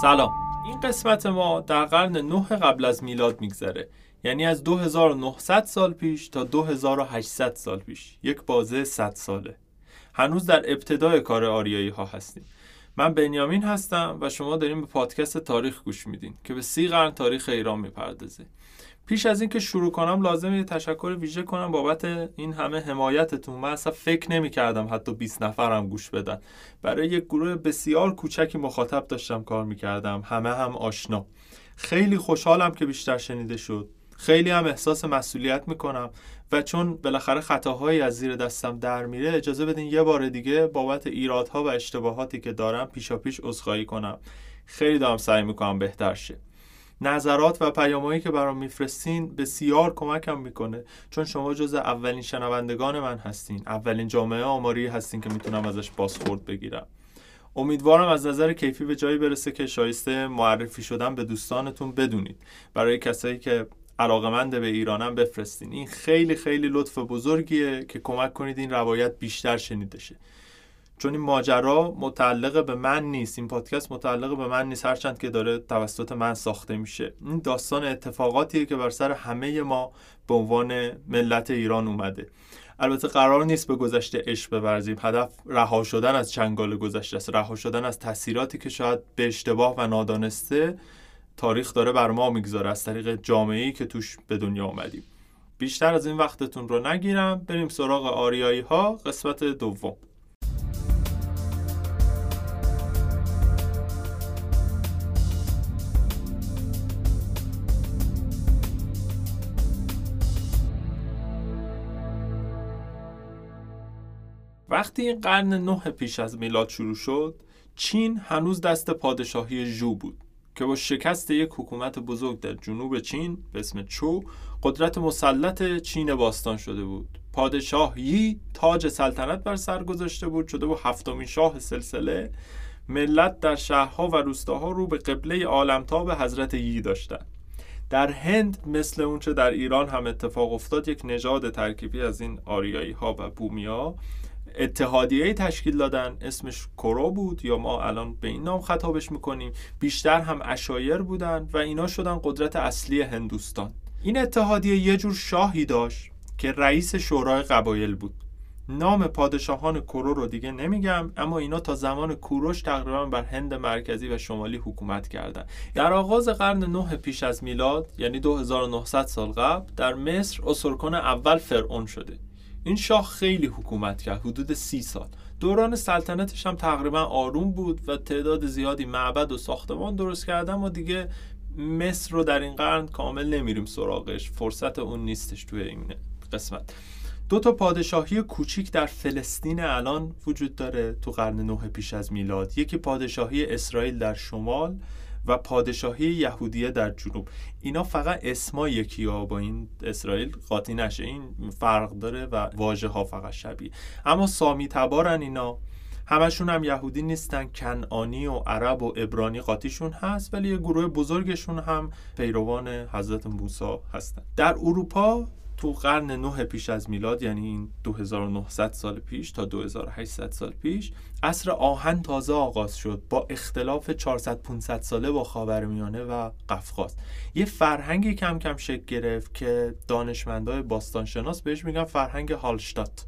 سلام. این قسمت ما در قرن 9 قبل از میلاد میگذره. یعنی از 2900 سال پیش تا 2800 سال پیش. یک بازه 100 ساله. هنوز در ابتدای کار آریایی ها هستیم. من بنیامین هستم و شما داریم به پادکست تاریخ گوش میدین که به سی قرن تاریخ ایران می‌پردازه. پیش از اینکه شروع کنم لازمه یه تشکر ویژه کنم بابت این همه حمایتتون. من اصلا فکر نمی کردم حتی 20 نفرم گوش بدن. برای یک گروه بسیار کوچکی مخاطب داشتم کار می‌کردم. همه هم آشنا. خیلی خوشحالم که بیشتر شنیده شد. خیلی هم احساس مسئولیت می‌کنم. و چون بالاخره خطاهایی از زیر دستم در میره اجازه بدین یه بار دیگه بابت ایرادها و اشتباهاتی که دارم پیشا پیش عذرخواهی کنم. خیلی دارم سعی می‌کنم بهتر شه. نظرات و پیامهایی که برام میفرستین بسیار کمکم می‌کنه. چون شما جز اولین شنوندگان من هستین. اولین جامعه آماری هستین که می‌تونم ازش بازخورد بگیرم. امیدوارم از نظر کیفی به جایی برسه که شایسته معرفی شدن به دوستانتون بدونید. برای کسایی که علاقمند به ایرانم بفرستین. این خیلی خیلی لطف بزرگیه که کمک کنید این روایت بیشتر شنیده شه چون این ماجرا متعلق به من نیست این پادکست متعلق به من نیست هرچند که داره توسط من ساخته میشه. این داستان اتفاقاتیه که بر سر همه ما به عنوان ملت ایران اومده. البته قرار نیست به گذشته عشق بورزیم. هدف رها شدن از چنگال گذشته است رها شدن از تاثیراتی که شاید به اشتباه و نادانسته تاریخ داره بر ما می‌گذاره از طریق جامعه‌ای که توش به دنیا آمدیم بیشتر از این وقتتون رو نگیرم بریم سراغ آریایی ها قسمت دوم. وقتی قرن نه پیش از میلاد شروع شد چین هنوز دست پادشاهی ژو بود. که با شکست یک حکومت بزرگ در جنوب چین به اسم چو قدرت مسلط چین باستان شده بود. پادشاه یی تاج سلطنت بر سر گذاشته بود شده و هفتمین شاه سلسله ملت در شهرها و روستاها رو به قبله عالمتاب حضرت یی داشتند در هند مثل اونچه در ایران هم اتفاق افتاد یک نژاد ترکیبی از این آریایی ها و بومیا اتحادیه تشکیل دادن. اسمش کرو بود یا ما الان به این نام خطابش می‌کنیم. بیشتر هم اشایر بودن و اینا شدن قدرت اصلی هندوستان. این اتحادیه یه جور شاهی داشت که رئیس شورای قبایل بود. نام پادشاهان کرو رو دیگه نمیگم اما اینا تا زمان کوروش تقریبا بر هند مرکزی و شمالی حکومت کردند. در آغاز قرن نه پیش از میلاد یعنی 2900 سال قبل در مصر اسرکن اول فرعون شده. این شاه خیلی حکومت کرد حدود سی سال. دوران سلطنتش هم تقریبا آروم بود و تعداد زیادی معبد و ساختمان درست کرده اما دیگه مصر رو در این قرن کامل نمیریم سراغش. فرصت اون نیستش توی این قسمت. دو تا پادشاهی کوچیک در فلسطین الان وجود داره تو قرن نه پیش از میلاد. یکی پادشاهی اسرائیل در شمال و پادشاهی یهودیه در جنوب. اینا فقط اسما یکی ها با این اسرائیل قاطی نشه. این فرق داره و واژه ها فقط شبیه. اما سامی تبارن اینا. همشون هم یهودی نیستن کنعانی و عرب و ابرانی قاطیشون هست ولی یه گروه بزرگشون هم پیروان حضرت موسی هستن. در اروپا تو قرن نه پیش از میلاد یعنی این 2900 سال پیش تا 2800 سال پیش عصر آهن تازه آغاز شد با اختلاف 400 500 ساله با خاورمیانه و قفقاز. یه فرهنگی کم کم شکل گرفت که دانشمندای باستانشناس بهش میگن فرهنگ هالشتات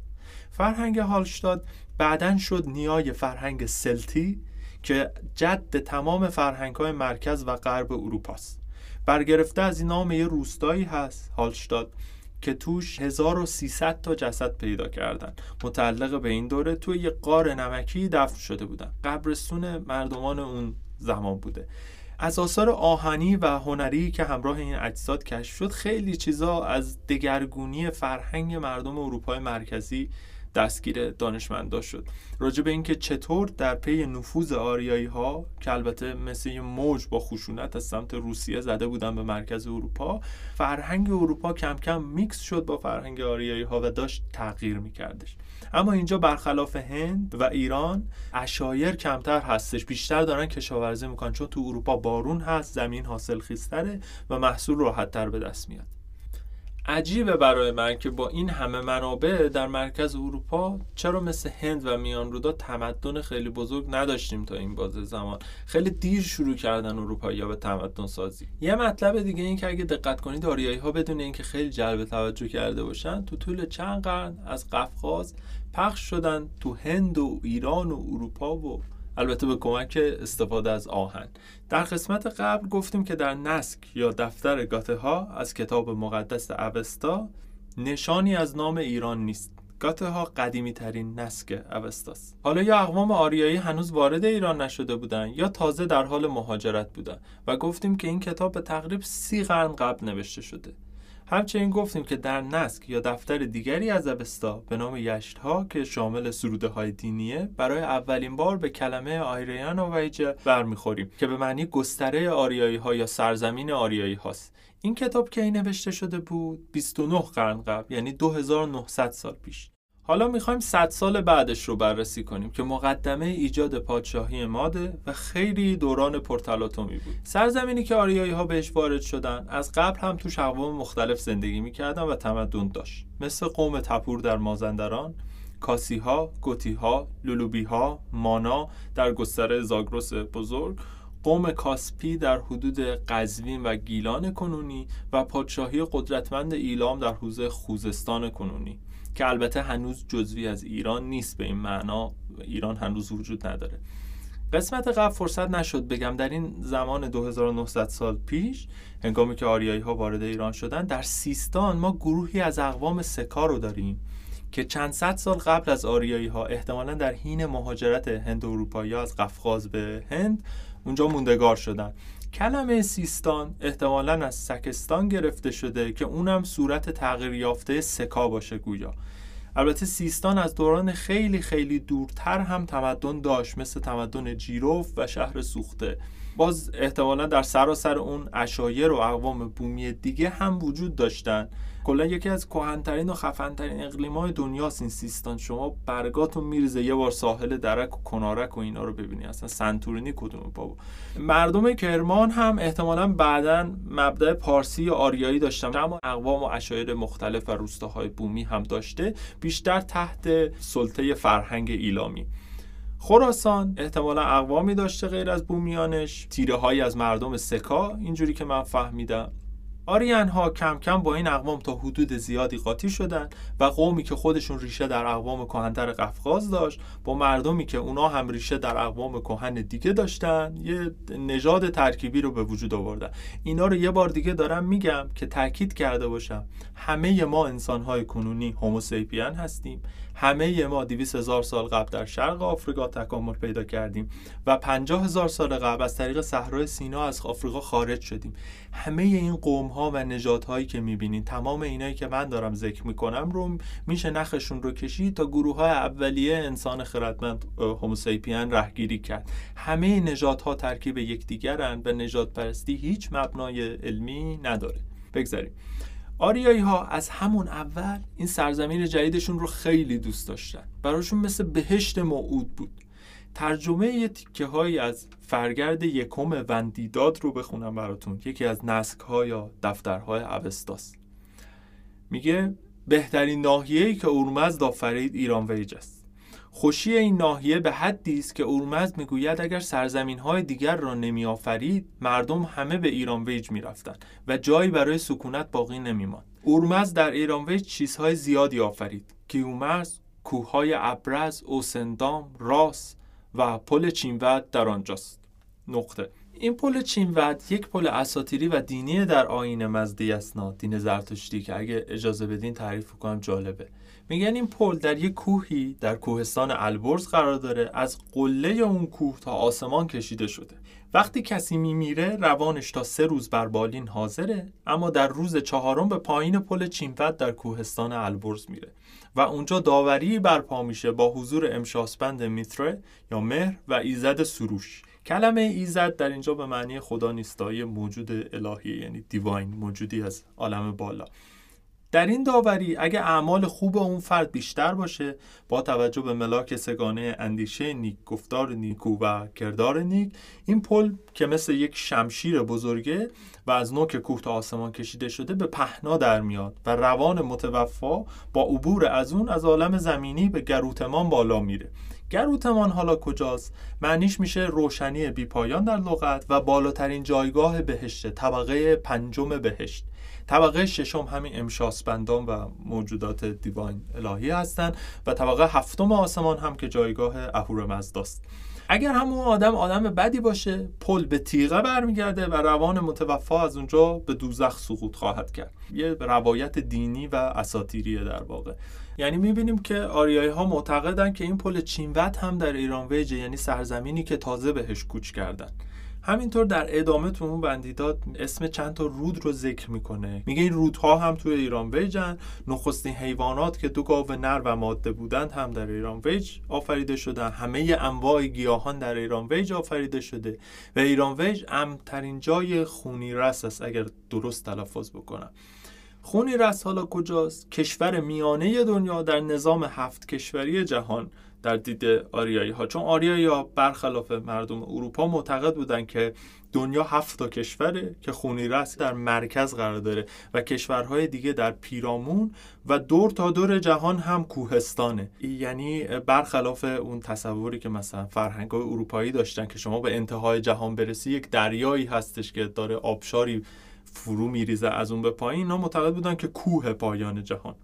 فرهنگ هالشتات بعدا شد نیای فرهنگ سلتی که جد تمام فرهنگ های مرکز و غرب اروپاست. برگرفته از این نام یه روستایی هست هالشتات که توش 1300 تا جسد پیدا کردن. متعلق به این دوره توی یه قار نمکی دفن شده بودن. قبرستون مردمان اون زمان بوده. از آثار آهنی و هنری که همراه این اجساد کشف شد خیلی چیزا از دگرگونی فرهنگ مردم اروپای مرکزی دستگیر دانشمندا شد. راجع به اینکه چطور در پی نفوذ آریایی ها که البته مثل موج با خشونت از سمت روسیه زده بودن به مرکز اروپا فرهنگ اروپا کم کم میکس شد با فرهنگ آریایی ها و داشت تغییر میکردش. اما اینجا برخلاف هند و ایران عشایر کمتر هستش. بیشتر دارن کشاورزی می‌کنن چون تو اروپا بارون هست زمین حاصل خیزتره و محصول راحتتر به دست میاد. عجیبه برای من که با این همه منابع در مرکز اروپا چرا مثل هند و میان رودا تمدن خیلی بزرگ نداشتیم تا این بازه زمان. خیلی دیر شروع کردن اروپایی ها به تمدن سازی. یه مطلب دیگه این که اگه دقت کنید آریایی ها بدون اینکه خیلی جلب توجه کرده باشن تو طول چند قرن از قفقاز پخش شدن تو هند و ایران و اروپا و البته به کمک استفاده از آهن. در قسمت قبل گفتیم که در نسک یا دفتر گاته ها از کتاب مقدس اوستا نشانی از نام ایران نیست. گاته ها قدیمی ترین نسک اوستاست. حالا یا اقوام آریایی هنوز وارد ایران نشده بودن یا تازه در حال مهاجرت بودن و گفتیم که این کتاب به تقریب سی قرن قبل نوشته شده. همچنین گفتیم که در نسک یا دفتر دیگری از اوستا به نام یشت ها که شامل سروده های دینیه برای اولین بار به کلمه آیریان و ویجه برمیخوریم که به معنی گستره آریایی ها یا سرزمین آریایی هاست. این کتاب کی نوشته شده بود؟ 29 قرن قبل یعنی 2900 سال پیش. حالا می‌خوایم 100 سال بعدش رو بررسی کنیم که مقدمه ایجاد پادشاهی ماده و خیلی دوران پرتلاطمی بود. سرزمینی که آریایی ها بهش وارد شدن از قبل هم توش اقوام مختلف زندگی می‌کردن و تمدن داشت. مثل قوم تپور در مازندران کاسی ها، گوتی ها، لولوبی ها، مانا در گستره زاگرس بزرگ قوم کاسپی در حدود قزوین و گیلان کنونی و پادشاهی قدرتمند ایلام در حوزه خوزستان کنونی. که البته هنوز جزوی از ایران نیست به این معنا ایران هنوز وجود نداره. قسمت قبل فرصت نشد بگم در این زمان 2900 سال پیش هنگامی که آریایی ها وارد ایران شدن در سیستان ما گروهی از اقوام سکا رو داریم که چند صد سال قبل از آریایی ها احتمالا در حین مهاجرت هند اروپایی از قفقاز به هند اونجا موندگار شدن. کلمه سیستان احتمالا از سکستان گرفته شده که اونم صورت تغییر یافته سکا باشه گویا. البته سیستان از دوران خیلی خیلی دورتر هم تمدن داشت مثل تمدن جیروف و شهر سوخته. باز احتمالا در سراسر اون اشایر و اقوام بومی دیگه هم وجود داشتن. کلا یکی از کهنترین و خفنترین اقلیمای دنیاست این سیستان. شما برگاتون میریزه یه بار ساحل درک و کنارک و اینا رو ببینی. اصلا سنتورینی کدوم بابا؟ مردم کرمان هم احتمالا بعدا مبدع پارسی یا آریایی داشتن. اما اقوام و اشایر مختلف و روستاهای بومی هم داشته بیشتر تحت سلطه فرهنگ ایلامی. خراسان احتمالا اقوامی داشته غیر از بومیانش. تیره هایی از مردم سکا اینجوری که من فهمیدم. آریان ها کم کم با این اقوام تا حدود زیادی قاطی شدن و قومی که خودشون ریشه در اقوام کهنتر قفقاز داشت با مردمی که اونا هم ریشه در اقوام کهن دیگه داشتن یه نژاد ترکیبی رو به وجود آوردن. اینا رو یه بار دیگه دارم میگم که تاکید کرده باشم همه ما انسانهای کنونی هوموسیپین هستیم. همه ما 200 هزار سال قبل در شرق آفریقا تکامل پیدا کردیم و 50 هزار سال قبل از طریق صحرای سینا از آفریقا خارج شدیم. همه این قوم ها و نژادهایی هایی که می‌بینید تمام اینایی که من دارم ذکر می‌کنم رو میشه نخشون رو کشید تا گروه های اولیه انسان خردمند هوموسیپین رهگیری کرد. همه نژادها ترکیب یکدیگرن و نژاد پرستی هیچ مبنای علمی نداره. بگذاریم. آریایی ها از همون اول این سرزمین جدیدشون رو خیلی دوست داشتن. براشون مثل بهشت موعود بود. ترجمه تیکه هایی از فرگرد یکم وندیداد رو بخونم براتون. یکی از نسک ها یا دفترهای اوستاست میگه بهترین ناحیه‌ای که اورمزد آفرید ایران ویج است. خوشی این ناحیه به حدی است که اورمزد می‌گوید اگر سرزمین های دیگر را نمی آفرید مردم همه به ایران ویج می رفتن و جایی برای سکونت باقی نمی ماند. اورمزد در ایران ویج چیزهای زیادی آفرید. کیومرث، کوههای البرز، اوسندام، راس و پل چینود در آنجاست. نکته این پل چینود یک پل اساطیری و دینی در آیین مزدیسنا دین زرتشتی که اگه اجازه بدین تعریف کنم جالبه میگن این پل در یک کوهی در کوهستان البرز قرار داره از قله اون کوه تا آسمان کشیده شده. وقتی کسی میمیره روانش تا سه روز بر بالین حاضره اما در روز چهارم به پایین پل چینفت در کوهستان البرز میره و اونجا داوری برپا میشه با حضور امشاسپند میتره یا مهر و ایزد سروش. کلمه ایزد در اینجا به معنی خدا نیستایی موجود الهی یعنی دیواین موجودی از عالم بالا. در این داوری اگه اعمال خوب اون فرد بیشتر باشه با توجه به ملاک سگانه اندیشه نیک گفتار نیکو و کردار نیک این پل که مثل یک شمشیر بزرگه و از نوک کوه تا آسمان کشیده شده به پهنا در میاد و روان متوفا با عبور از اون از عالم زمینی به گروتمان بالا میره. گروتمان حالا کجاست؟ معنیش میشه روشنی بیپایان در لغت و بالاترین جایگاه بهشت طبقه پنجم بهشت. طبقه ششم همین امشاسپندان و موجودات دیواین الهی هستند و طبقه هفتم آسمان هم که جایگاه اهورامزداست اگر همون آدم آدم بدی باشه پل به تیغه برمیگرده و روان متوفا از اونجا به دوزخ سقوط خواهد کرد. یه روایت دینی و اساتیریه در واقع. یعنی می‌بینیم که آریایی ها معتقدن که این پل چینوت هم در ایران ویجه یعنی سرزمینی که تازه بهش کوچ کردن. همینطور در ادامه تو اون بندیداد اسم چند تا رود رو ذکر می‌کنه. میگه این رودها هم توی ایران ویجن. نخستین حیوانات که دو گاو نر و ماده بودند هم در ایران ویج آفریده شدن. همه انواع گیاهان در ایران ویج آفریده شده و ایران ویج امترین جای خونی رس است اگر درست تلفظ بکنم. خونی رس حالا کجاست؟ کشور میانه دنیا در نظام هفت کشوری جهان. در دید آریایی ها چون آریایی ها برخلاف مردم اروپا معتقد بودن که دنیا هفت تا کشوره که خونی رس در مرکز قرار داره و کشورهای دیگه در پیرامون و دور تا دور جهان هم کوهستانه. یعنی برخلاف اون تصوری که مثلا فرهنگ اروپایی داشتن که شما به انتهای جهان برسی یک دریایی هستش که داره آبشاری فرو میریزه از اون به پایین اینا معتقد بودن که کوه پایان جهان.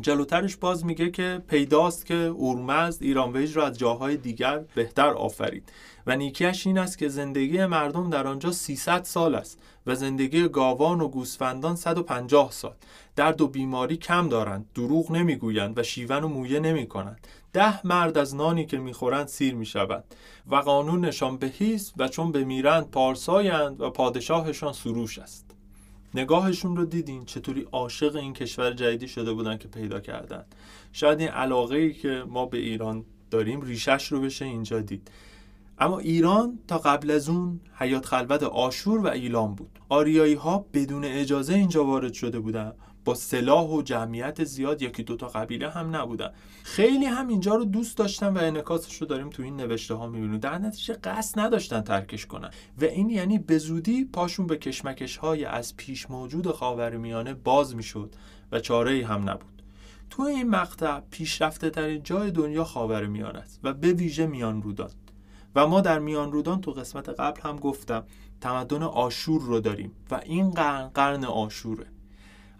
جلوترش باز میگه که پیداست که اورمزد ایرانویج را از جاهای دیگر بهتر آفرید. و نیکیش این است که زندگی مردم در آنجا 300 سال است و زندگی گاوان و گوسفندان 150 سال. درد و بیماری کم دارند دروغ نمی‌گویند و شیون و مویه نمی کنند ده مرد از نانی که می‌خورند سیر می‌شوند و قانونشان بهیست و چون بمیرند پارسایند و پادشاهشان سروش است. نگاهشون رو دیدین چطوری عاشق این کشور جدیدی شده بودن که پیدا کردن. شاید این علاقه ای که ما به ایران داریم ریشش رو بشه اینجا دید. اما ایران تا قبل از اون حیات خلوت آشور و ایلام بود. آریایی ها بدون اجازه اینجا وارد شده بودن. با سلاح و جمعیت زیاد یکی دوتا قبیله هم نبودن. خیلی هم اینجا رو دوست داشتن و انکاسش رو داریم تو این نوشته ها می‌بینیم. در نتیجه قصد نداشتن ترکش کنن. و این یعنی به زودی پاشون به کشمکش های از پیش موجود خاورمیانه باز می‌شد و چاره ای هم نبود. تو این مقطع پیشرفته ترین جای دنیا خاورمیانه است و به ویژه میان رودان و ما در میان رودان تو قسمت قبل هم گفتم تمدن آشور رو داریم و این قرن قرن آشوره.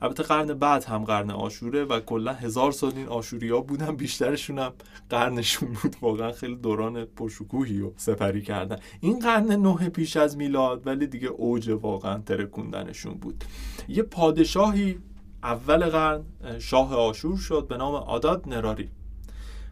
البته قرن بعد هم قرن آشوره و کلا هزار سال این آشوری ها بودن بیشترشون هم قرنشون بود. واقعا خیلی دوران پرشکوهی و سپری کردن. این قرن نه پیش از میلاد ولی دیگه اوج واقعا ترکوندنشون بود. یه پادشاهی اول قرن شاه آشور شد به نام آداد نراری.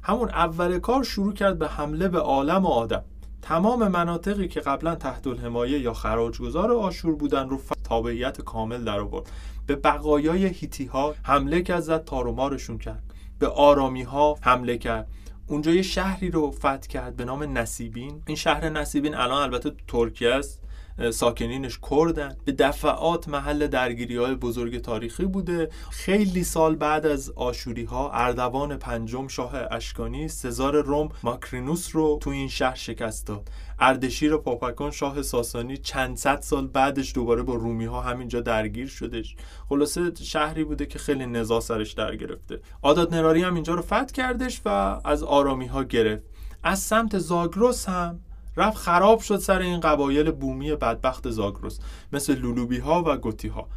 همون اول کار شروع کرد به حمله به عالم و آدم. تمام مناطقی که قبلا تحت الحمایه یا خراجگذار آشور بودن رو تابعیت کامل در آورد. به بقایای هیتی ها حمله کرد زد تارومارشون کرد. به آرامی ها حمله کرد. اونجا یه شهری رو فتح کرد به نام نصیبین. این شهر نصیبین الان البته ترکیه است. ساکنینش کردن. به دفعات محل درگیری های بزرگ تاریخی بوده. خیلی سال بعد از آشوری ها اردوان پنجم شاه اشکانی سزار روم ماکرینوس رو تو این شهر شکست داد. اردشیر پاپکان شاه ساسانی چند صد سال بعدش دوباره با رومی ها همینجا درگیر شدش. خلاصه شهری بوده که خیلی نزا سرش در گرفته. آداد نراری هم اینجا رو فتح کردش و از آرامی ها گرفت. از سمت زاگروس هم رفت خراب شد سر این قبایل بومی بدبخت زاگروس مثل لولوبی ها و گوتی ها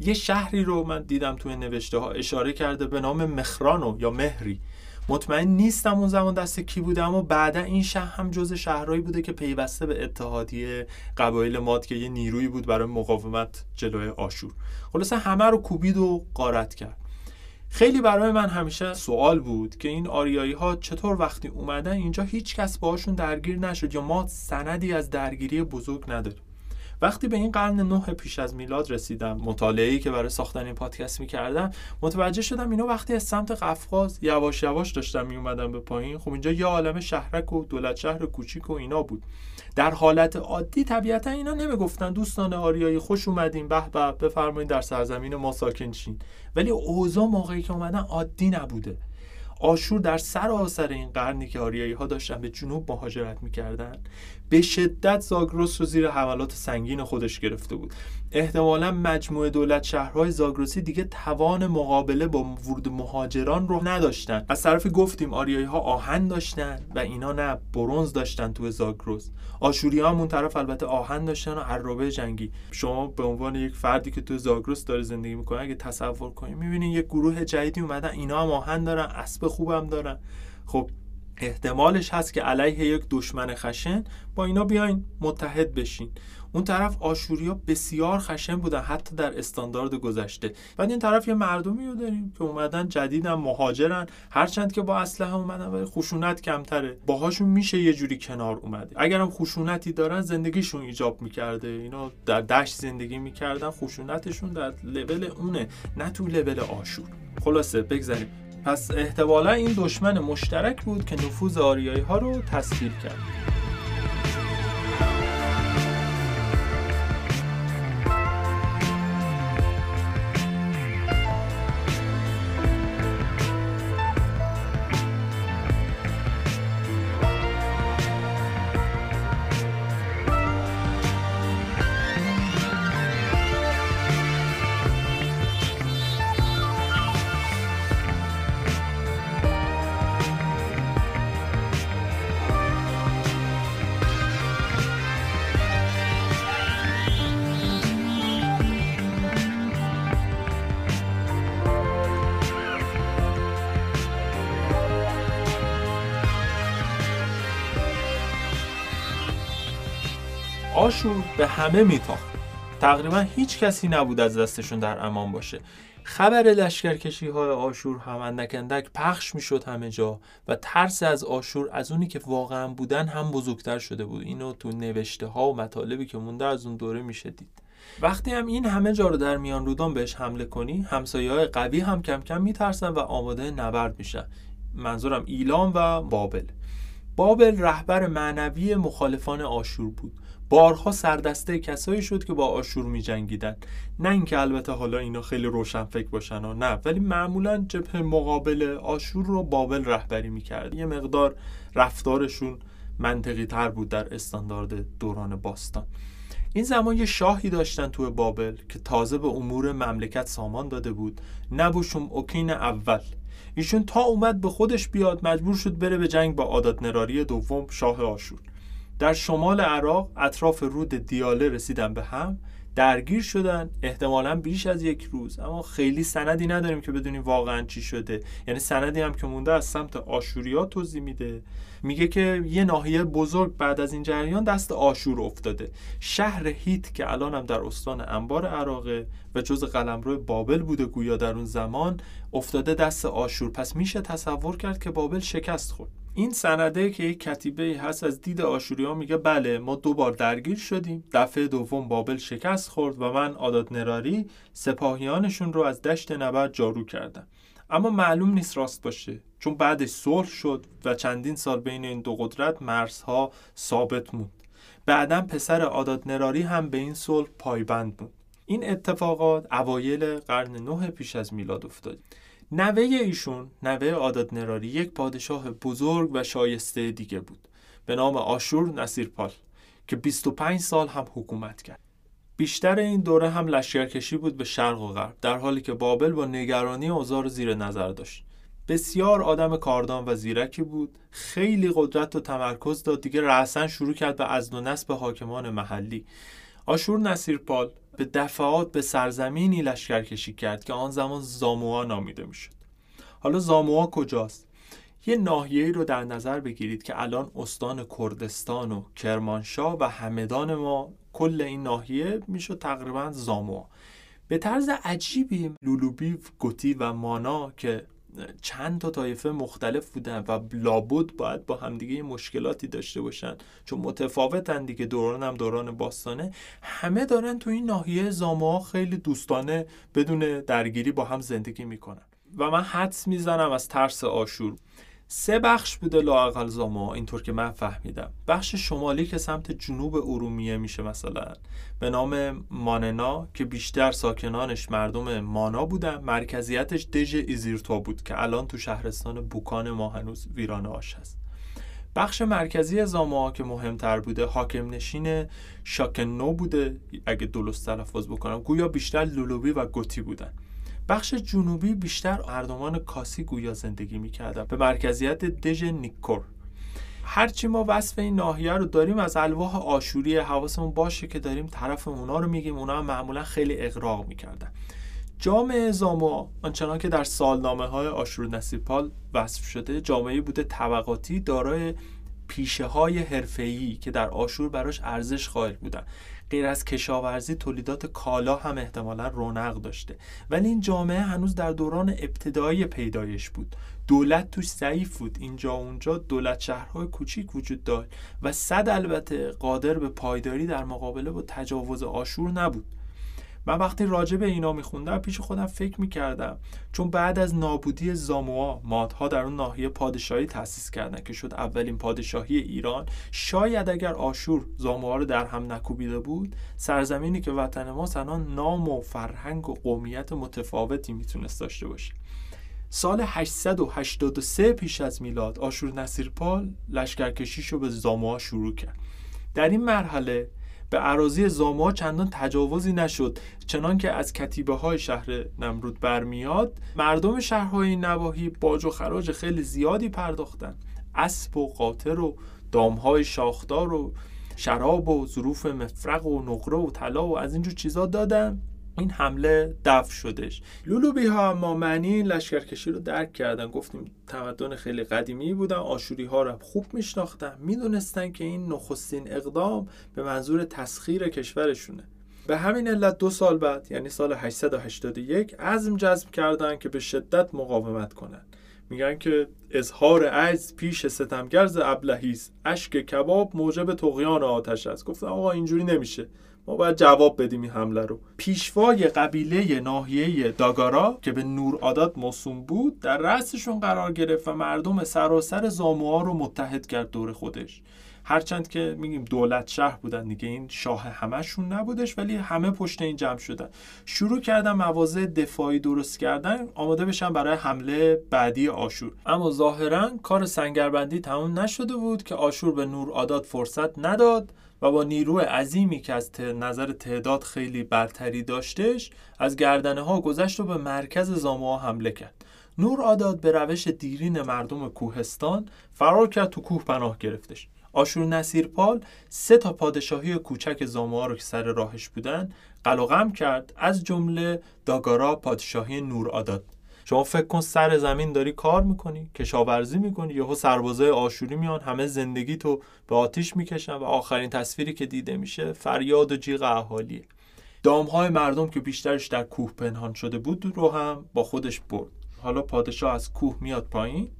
یه شهری رو من دیدم توی نوشته ها اشاره کرده به نام مخرانو یا مهری. مطمئن نیستم اون زمان دست کی بوده اما بعدا این شهر هم جز شهرهایی بوده که پیوسته به اتحادیه قبایل ماد که یه نیرویی بود برای مقاومت جلوی آشور. خلاصه همه رو کوبید و قارت کرد. خیلی برای من همیشه سوال بود که این آریایی ها چطور وقتی اومدن اینجا هیچ کس باهاشون درگیر نشد یا ما سندی از درگیری بزرگ نداریم. وقتی به این قرن نه پیش از میلاد رسیدم مطالعه‌ای که برای ساختن این پادکست می‌کردم متوجه شدم اینا وقتی از سمت قفقاز یواش یواش داشتم میومدم به پایین. خب اینجا یه عالم شهرک و دولت شهر کوچیک و اینا بود. در حالت عادی طبیعتا اینا نمی‌گفتن دوستان آریایی خوش اومدین به به بفرمایید در سرزمین ما ساکن شین. ولی اوضاع موقعی که اومدن عادی نبوده. آشور در سراسر این قرنی که آریایی ها داشتن به جنوب مهاجرت می‌کردن. به شدت زاگرس رو زیر حملات سنگین خودش گرفته بود. احتمالا مجموعه دولت شهرهای زاگرسی دیگه توان مقابله با ورود مهاجران رو نداشتن. از طرفی گفتیم آریایی ها آهن داشتن و اینا نه برونز داشتن تو زاگرس. آشوری ها اون طرف البته آهن داشتن و عرابه جنگی. شما به عنوان یک فردی که تو زاگرس داره زندگی می‌کنه اگه تصور کنید می‌بینید یک گروه جدیدی اومدن اینا هم آهن دارن اسب خوبم دارن. خب احتمالش هست که علیه یک دشمن خشن با اینا بیاین متحد بشین. اون طرف آشوریا بسیار خشن بودن حتی در استاندارد گذشته. بعد این طرف یه مردمی رو داریم که اومدن جدیدن مهاجرن. هرچند که با اسلحه اومدن ولی خشونت کمتره. باهاشون میشه یه جوری کنار اومده. اگرم خشونتی دارن زندگیشون ایجاب می‌کرده. اینا در دشت زندگی می‌کردن خشونتشون در لول اونه نه تو لول آشور. خلاصه بگذاریم. پس احتمالا این دشمن مشترک بود که نفوذ آریایی ها رو تسهیل کرد. آشور به همه میتاخت. تقریبا هیچ کسی نبود از دستشون در امان باشه. خبر لشکرکشی های آشور هم اندک پخش می‌شد همه جا و ترس از آشور از اونی که واقعا بودن هم بزرگتر شده بود. اینو تو نوشته ها و مطالبی که مونده از اون دوره میشه دید. وقتی هم این همه جا رو در میان رودان بهش حمله کنی همسایه های قوی هم کم کم میترسن و آماده نبرد میشن. منظورم ایلام و بابل. بابل رهبر معنوی مخالفان آشور بود. بارها سردسته کسایی شد که با آشور می جنگیدن نه اینکه البته حالا اینا خیلی روشن فکر باشن و نه ولی معمولا جبهه مقابل آشور رو بابل رهبری می‌کرد. یه مقدار رفتارشون منطقی تر بود در استاندارد دوران باستان. این زمان یه شاهی داشتن توی بابل که تازه به امور مملکت سامان داده بود. نبوشم اوکین اول. ایشون تا اومد به خودش بیاد مجبور شد بره به جنگ با عادت نراری دوم شاه آشور. در شمال عراق اطراف رود دیاله رسیدن به هم درگیر شدن احتمالا بیش از یک روز. اما خیلی سندی نداریم که بدونیم واقعا چی شده. یعنی سندی هم که مونده از سمت آشوریا توضیح میده. میگه که یه ناحیه بزرگ بعد از این جریان دست آشور افتاده. شهر هیت که الان هم در استان انبار عراقه و جز قلمرو بابل بوده گویا در اون زمان افتاده دست آشور. پس میشه تصور کرد که بابل شکست خورد. این سنده که یک کتیبه هست از دید آشوریا میگه بله ما دو بار درگیر شدیم. دفعه دوم بابل شکست خورد و من عادت نراری سپاهیانشون رو از دشت نبرد جارو کردم. اما معلوم نیست راست باشه چون بعدش صلح شد و چندین سال بین این دو قدرت مرزها ثابت موند. بعدا پسر عادت نراری هم به این صلح پایبند بود. این اتفاقات اوایل قرن نه پیش از میلاد افتاد. نوه ایشون نوه عادت نراری یک پادشاه بزرگ و شایسته دیگه بود. به نام آشور نصیرپال که 25 سال هم حکومت کرد. بیشتر این دوره هم لشکرکشی بود به شرق و غرب در حالی که بابل با نگرانی اوزار زیر نظر داشت. بسیار آدم کاردان و زیرکی بود خیلی قدرت و تمرکز داد دیگه رأسا شروع کرد به از و نسب حاکمان محلی. آشور نصیرپال به دفعات به سرزمینی لشکرکشی کرد که آن زمان زاموا نامیده می‌شد. حالا زاموا کجاست؟ یه ناحیه‌ای رو در نظر بگیرید که الان استان کردستان و کرمانشاه و همدان ما کل این ناحیه می‌شد تقریبا زاموا به طرز عجیبی لولوبی گوتی و مانا که چند تا طایفه مختلف بودن و لابد باید با همدیگه مشکلاتی داشته باشن. چون متفاوتن دیگه دوران هم دوران باستانه. همه دارن تو این ناحیه زاما خیلی دوستانه بدون درگیری با هم زندگی می‌کنن. و من حدس می‌زنم از ترس آشور. سه بخش بوده لاقل زاما اینطور که من فهمیدم. بخش شمالی که سمت جنوب ارومیه میشه مثلا. به نام ماننا که بیشتر ساکنانش مردم مانا بودن. مرکزیتش دژ ایزیرتو بود که الان تو شهرستان بوکان ما هنوز ویرانه آش هست. بخش مرکزی زاما که مهمتر بوده حاکم نشین شاکنو بوده اگه درست تلفظ بکنم. گویا بیشتر لولوبی و گوتی بودن. بخش جنوبی بیشتر مردمان کاسی گویا زندگی می‌کردن به مرکزیت دژ نیکور هرچی ما وصف این ناحیه رو داریم از الواح آشوری حواسمون باشه که داریم طرف اونا رو میگیم اونا هم معمولا خیلی اقراق می‌کردن. جامعه زاما آنچنان که در سالنامه های آشور نصیرپال وصف شده جامعه بوده طبقاتی دارای پیشه های حرفه‌ای که در آشور براش ارزش قائل بودن. غیر از کشاورزی تولیدات کالا هم احتمالا رونق داشته. ولی این جامعه هنوز در دوران ابتدایی پیدایش بود. دولت توش ضعیف بود. اینجا اونجا دولت شهرهای کوچیک وجود داشت و صد البته قادر به پایداری در مقابله با تجاوز آشور نبود. من وقتی راجع به اینا میخوندم پیش خودم فکر می‌کردم. چون بعد از نابودی زاموا مادها در اون ناحیه پادشاهی تأسیس کردن که شد اولین پادشاهی ایران شاید اگر آشور زاموا رو در هم نکوبیده بود سرزمینی که وطن ما الان نام و فرهنگ و قومیت متفاوتی می‌تونست داشته باشه. سال 883 پیش از میلاد آشور نصیرپال لشکرکشیش رو به زاموا شروع کرد. در این مرحله به عراضی زاما چندان تجاوزی نشد چنان که از کتیبه های شهر نمرود برمیاد مردم شهرهای نواحی باج و خراج خیلی زیادی پرداختن. اسب و قاطر و دامهای شاخدار و شراب و ظروف مفرق و نقره و طلا و از اینجور چیزا دادن. این حمله دفع شدش. لولوبی ها اما معنی لشکرکشی رو درک کردن. گفتیم تمدن خیلی قدیمی بودن آشوری ها رو خوب میشناختن. می‌دونستن که این نخستین اقدام به منظور تسخیر کشورشونه. به همین علت دو سال بعد یعنی سال 881 عزم جذب کردن که به شدت مقاومت کنن. میگن که اظهار عجز پیش ستمگرز ابلهیس اشک کباب موجب تقیان آتش است. گفتن آقا اینجوری نمیشه. ما باید جواب بدیم این حمله رو. پیشوای قبیله ناحیه داگارا که به نور آداد موسوم بود در رأسشون قرار گرفت و مردم سراسر زاموها رو متحد کرد دور خودش. هرچند که میگیم دولت شهر بودن دیگه این شاه همشون نبودش ولی همه پشت این جمع شدن. شروع کردن مواضع دفاعی درست کردن آماده بشن برای حمله بعدی آشور. اما ظاهرا کار سنگربندی تموم نشده بود که آشور به نور آداد فرصت نداد و با نیرو عظیمی که از نظر تعداد خیلی برتری داشتش از گردنه ها گذشت و به مرکز زاموها حمله کرد. نور آداد به روش دیرین مردم کوهستان فرار کرد تو کوه پناه گرفتش. آشور نصیرپال سه تا پادشاهی کوچک زاموها رو که سر راهش بودن قلقم کرد از جمله داگارا پادشاهی نور آداد. شما فکر کن سر زمین داری کار می‌کنی کشاورزی می‌کنی یهو سربازای آشوری میان همه زندگی تو به آتیش می‌کشن و آخرین تصویری که دیده میشه فریاد و جیغ اهالیه. دامهای مردم که بیشترش در کوه پنهان شده بود رو هم با خودش برد. حالا پادشاه از کوه میاد پایین.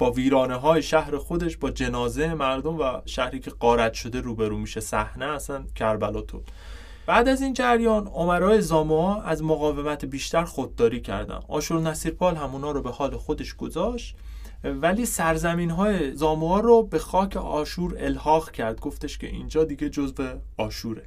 با ویرانه های شهر خودش با جنازه مردم و شهری که قارت شده روبرو میشه صحنه اصلا کربلا تو. بعد از این جریان عمرای زاموها از مقاومت بیشتر خودداری کردن. آشور نصیرپال همونا رو به حال خودش گذاشت ولی سرزمین های زاموها رو به خاک آشور الحاق کرد. گفتش که اینجا دیگه جزو آشوره.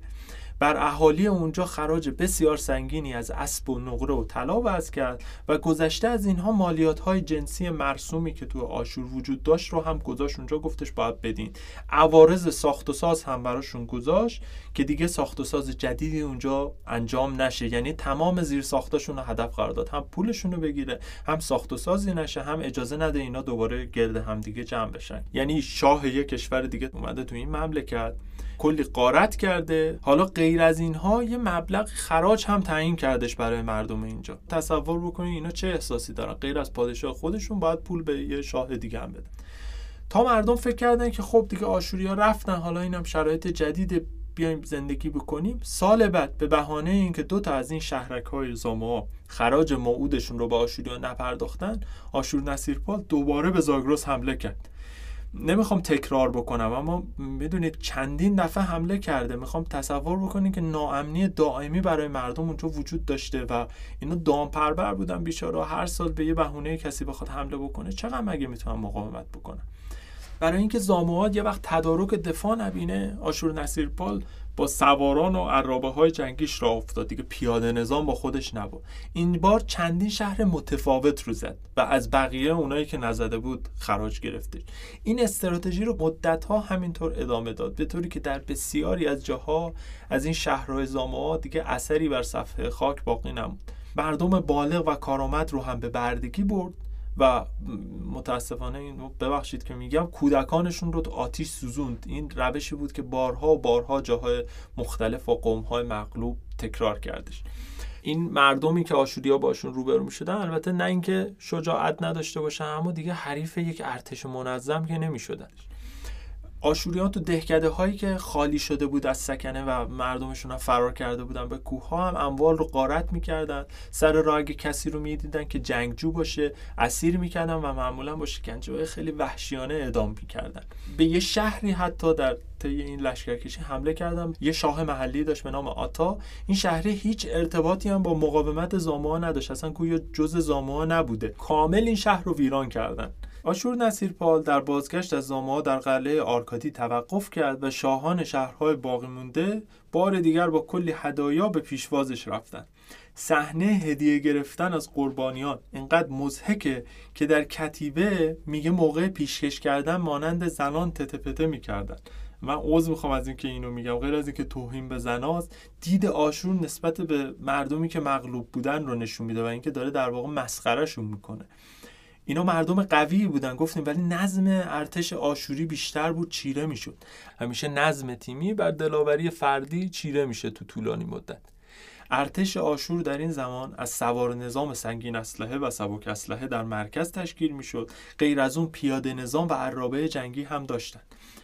بر اهالی اونجا خراج بسیار سنگینی از اسب و نقره و طلا وضع کرد و گذشته از اینها مالیات های جنسی مرسومی که تو آشور وجود داشت رو هم گذاشت اونجا گفتش باید بدین. عوارض ساخت و ساز هم براشون گذاشت که دیگه ساخت و ساز جدیدی اونجا انجام نشه. یعنی تمام زیر ساختاشون رو هدف قرار داد. هم پولشون رو بگیره هم ساخت و سازی نشه هم اجازه نده اینا دوباره گرد هم دیگه جمع بشن. یعنی شاه یک کشور دیگه اومده تو این مملکت. کلی قارت کرده. حالا غیر از اینها یه مبلغ خراج هم تعیین کردش برای مردم اینجا. تصور بکنید اینا چه احساسی دارن؟ غیر از پادشاه خودشون باید پول به یه شاه دیگه هم بدن. تا مردم فکر کردن که خب دیگه آشوریا رفتن حالا اینم شرایط جدید بیایم زندگی بکنیم. سال بعد به بهانه اینکه دو تا از این شهرک های زاما خراج موعودشون رو به آشوریان نپرداختن آشور نصیرپال دوباره به زاگرس حمله کرد. نمی‌خوام تکرار بکنم اما می‌دونید چندین دفعه حمله کرده. می‌خوام تصور بکنید که ناامنی دائمی برای مردم اونجا وجود داشته و اینا دام پربر بودن بیچاره. هر سال به یه بهونه کسی بخواد حمله بکنه چقدر مگه می‌تونن مقاومت بکنن برای اینکه زاموات یه وقت تدارک دفاع نبینه آشور نصیرپال با سواران و عرابه های جنگیش را افتاد. دیگه پیاده نظام با خودش نبود. این بار چندین شهر متفاوت رو زد و از بقیه اونایی که نزده بود خراج گرفته این استراتژی رو مدت ها همینطور ادامه داد به طوری که در بسیاری از جاها از این شهرهای زاموها دیگه اثری بر صفحه خاک باقی نموند. مردم بالغ و کارآمد رو هم به بردگی برد. و متاسفانه این ببخشید که میگم کودکانشون رو آتیش سوزوند. این روشی بود که بارها و بارها جاهای مختلف و قومهای مغلوب تکرار کردش. این مردمی که آشوریا باشون روبرو می‌شدن البته نه اینکه شجاعت نداشته باشن اما دیگه حریف یک ارتش منظم که نمیشدنش. آشوریان تو دهکده هایی که خالی شده بود از سکنه و مردمشون هم فرار کرده بودن به کوه ها هم اموال رو قارت می‌کردن. سر راه اگه کسی رو می‌دیدن که جنگجو باشه اسیر می‌کردن و معمولا با شکنجه خیلی وحشیانه اعدام می‌کردن. به یه شهری حتی در طی این لشکرکشی حمله کردم. یه شاه محلی داشت به نام آتا. این شهری هیچ ارتباطی هم با مقاومت زاموها نداشت. اصلا گویا جز زاموها نبوده. کامل این شهر رو ویران کردن. آشور نصیرپال در بازگشت از زاموها در قلعه آرکادی توقف کرد و شاهان شهرهای باقی مونده بار دیگر با کلی هدایا به پیشوازش رفتند. صحنه هدیه گرفتن از قربانیان اینقدر مزهکه که در کتیبه میگه موقع پیشکش کردن مانند زنان تته می‌کردن من عوض می‌خوام از اینکه اینو میگم. غیر از اینکه توهین به زناست دید آشور نسبت به مردمی که مغلوب بودن رو نشون میده و اینکه داره در واقع مسخرهشون می‌کنه. اینا مردم قوی بودن. گفتیم ولی نظم ارتش آشوری بیشتر بود چیره می‌شد. همیشه نظم تیمی بر دلاوری فردی چیره میشه تو طولانی مدت. ارتش آشور در این زمان از سوار نظام سنگین اسلحه و سبک اسلحه در مرکز تشکیل می‌شد. غیر از اون پیاده نظام و عرابه جنگی هم داشتند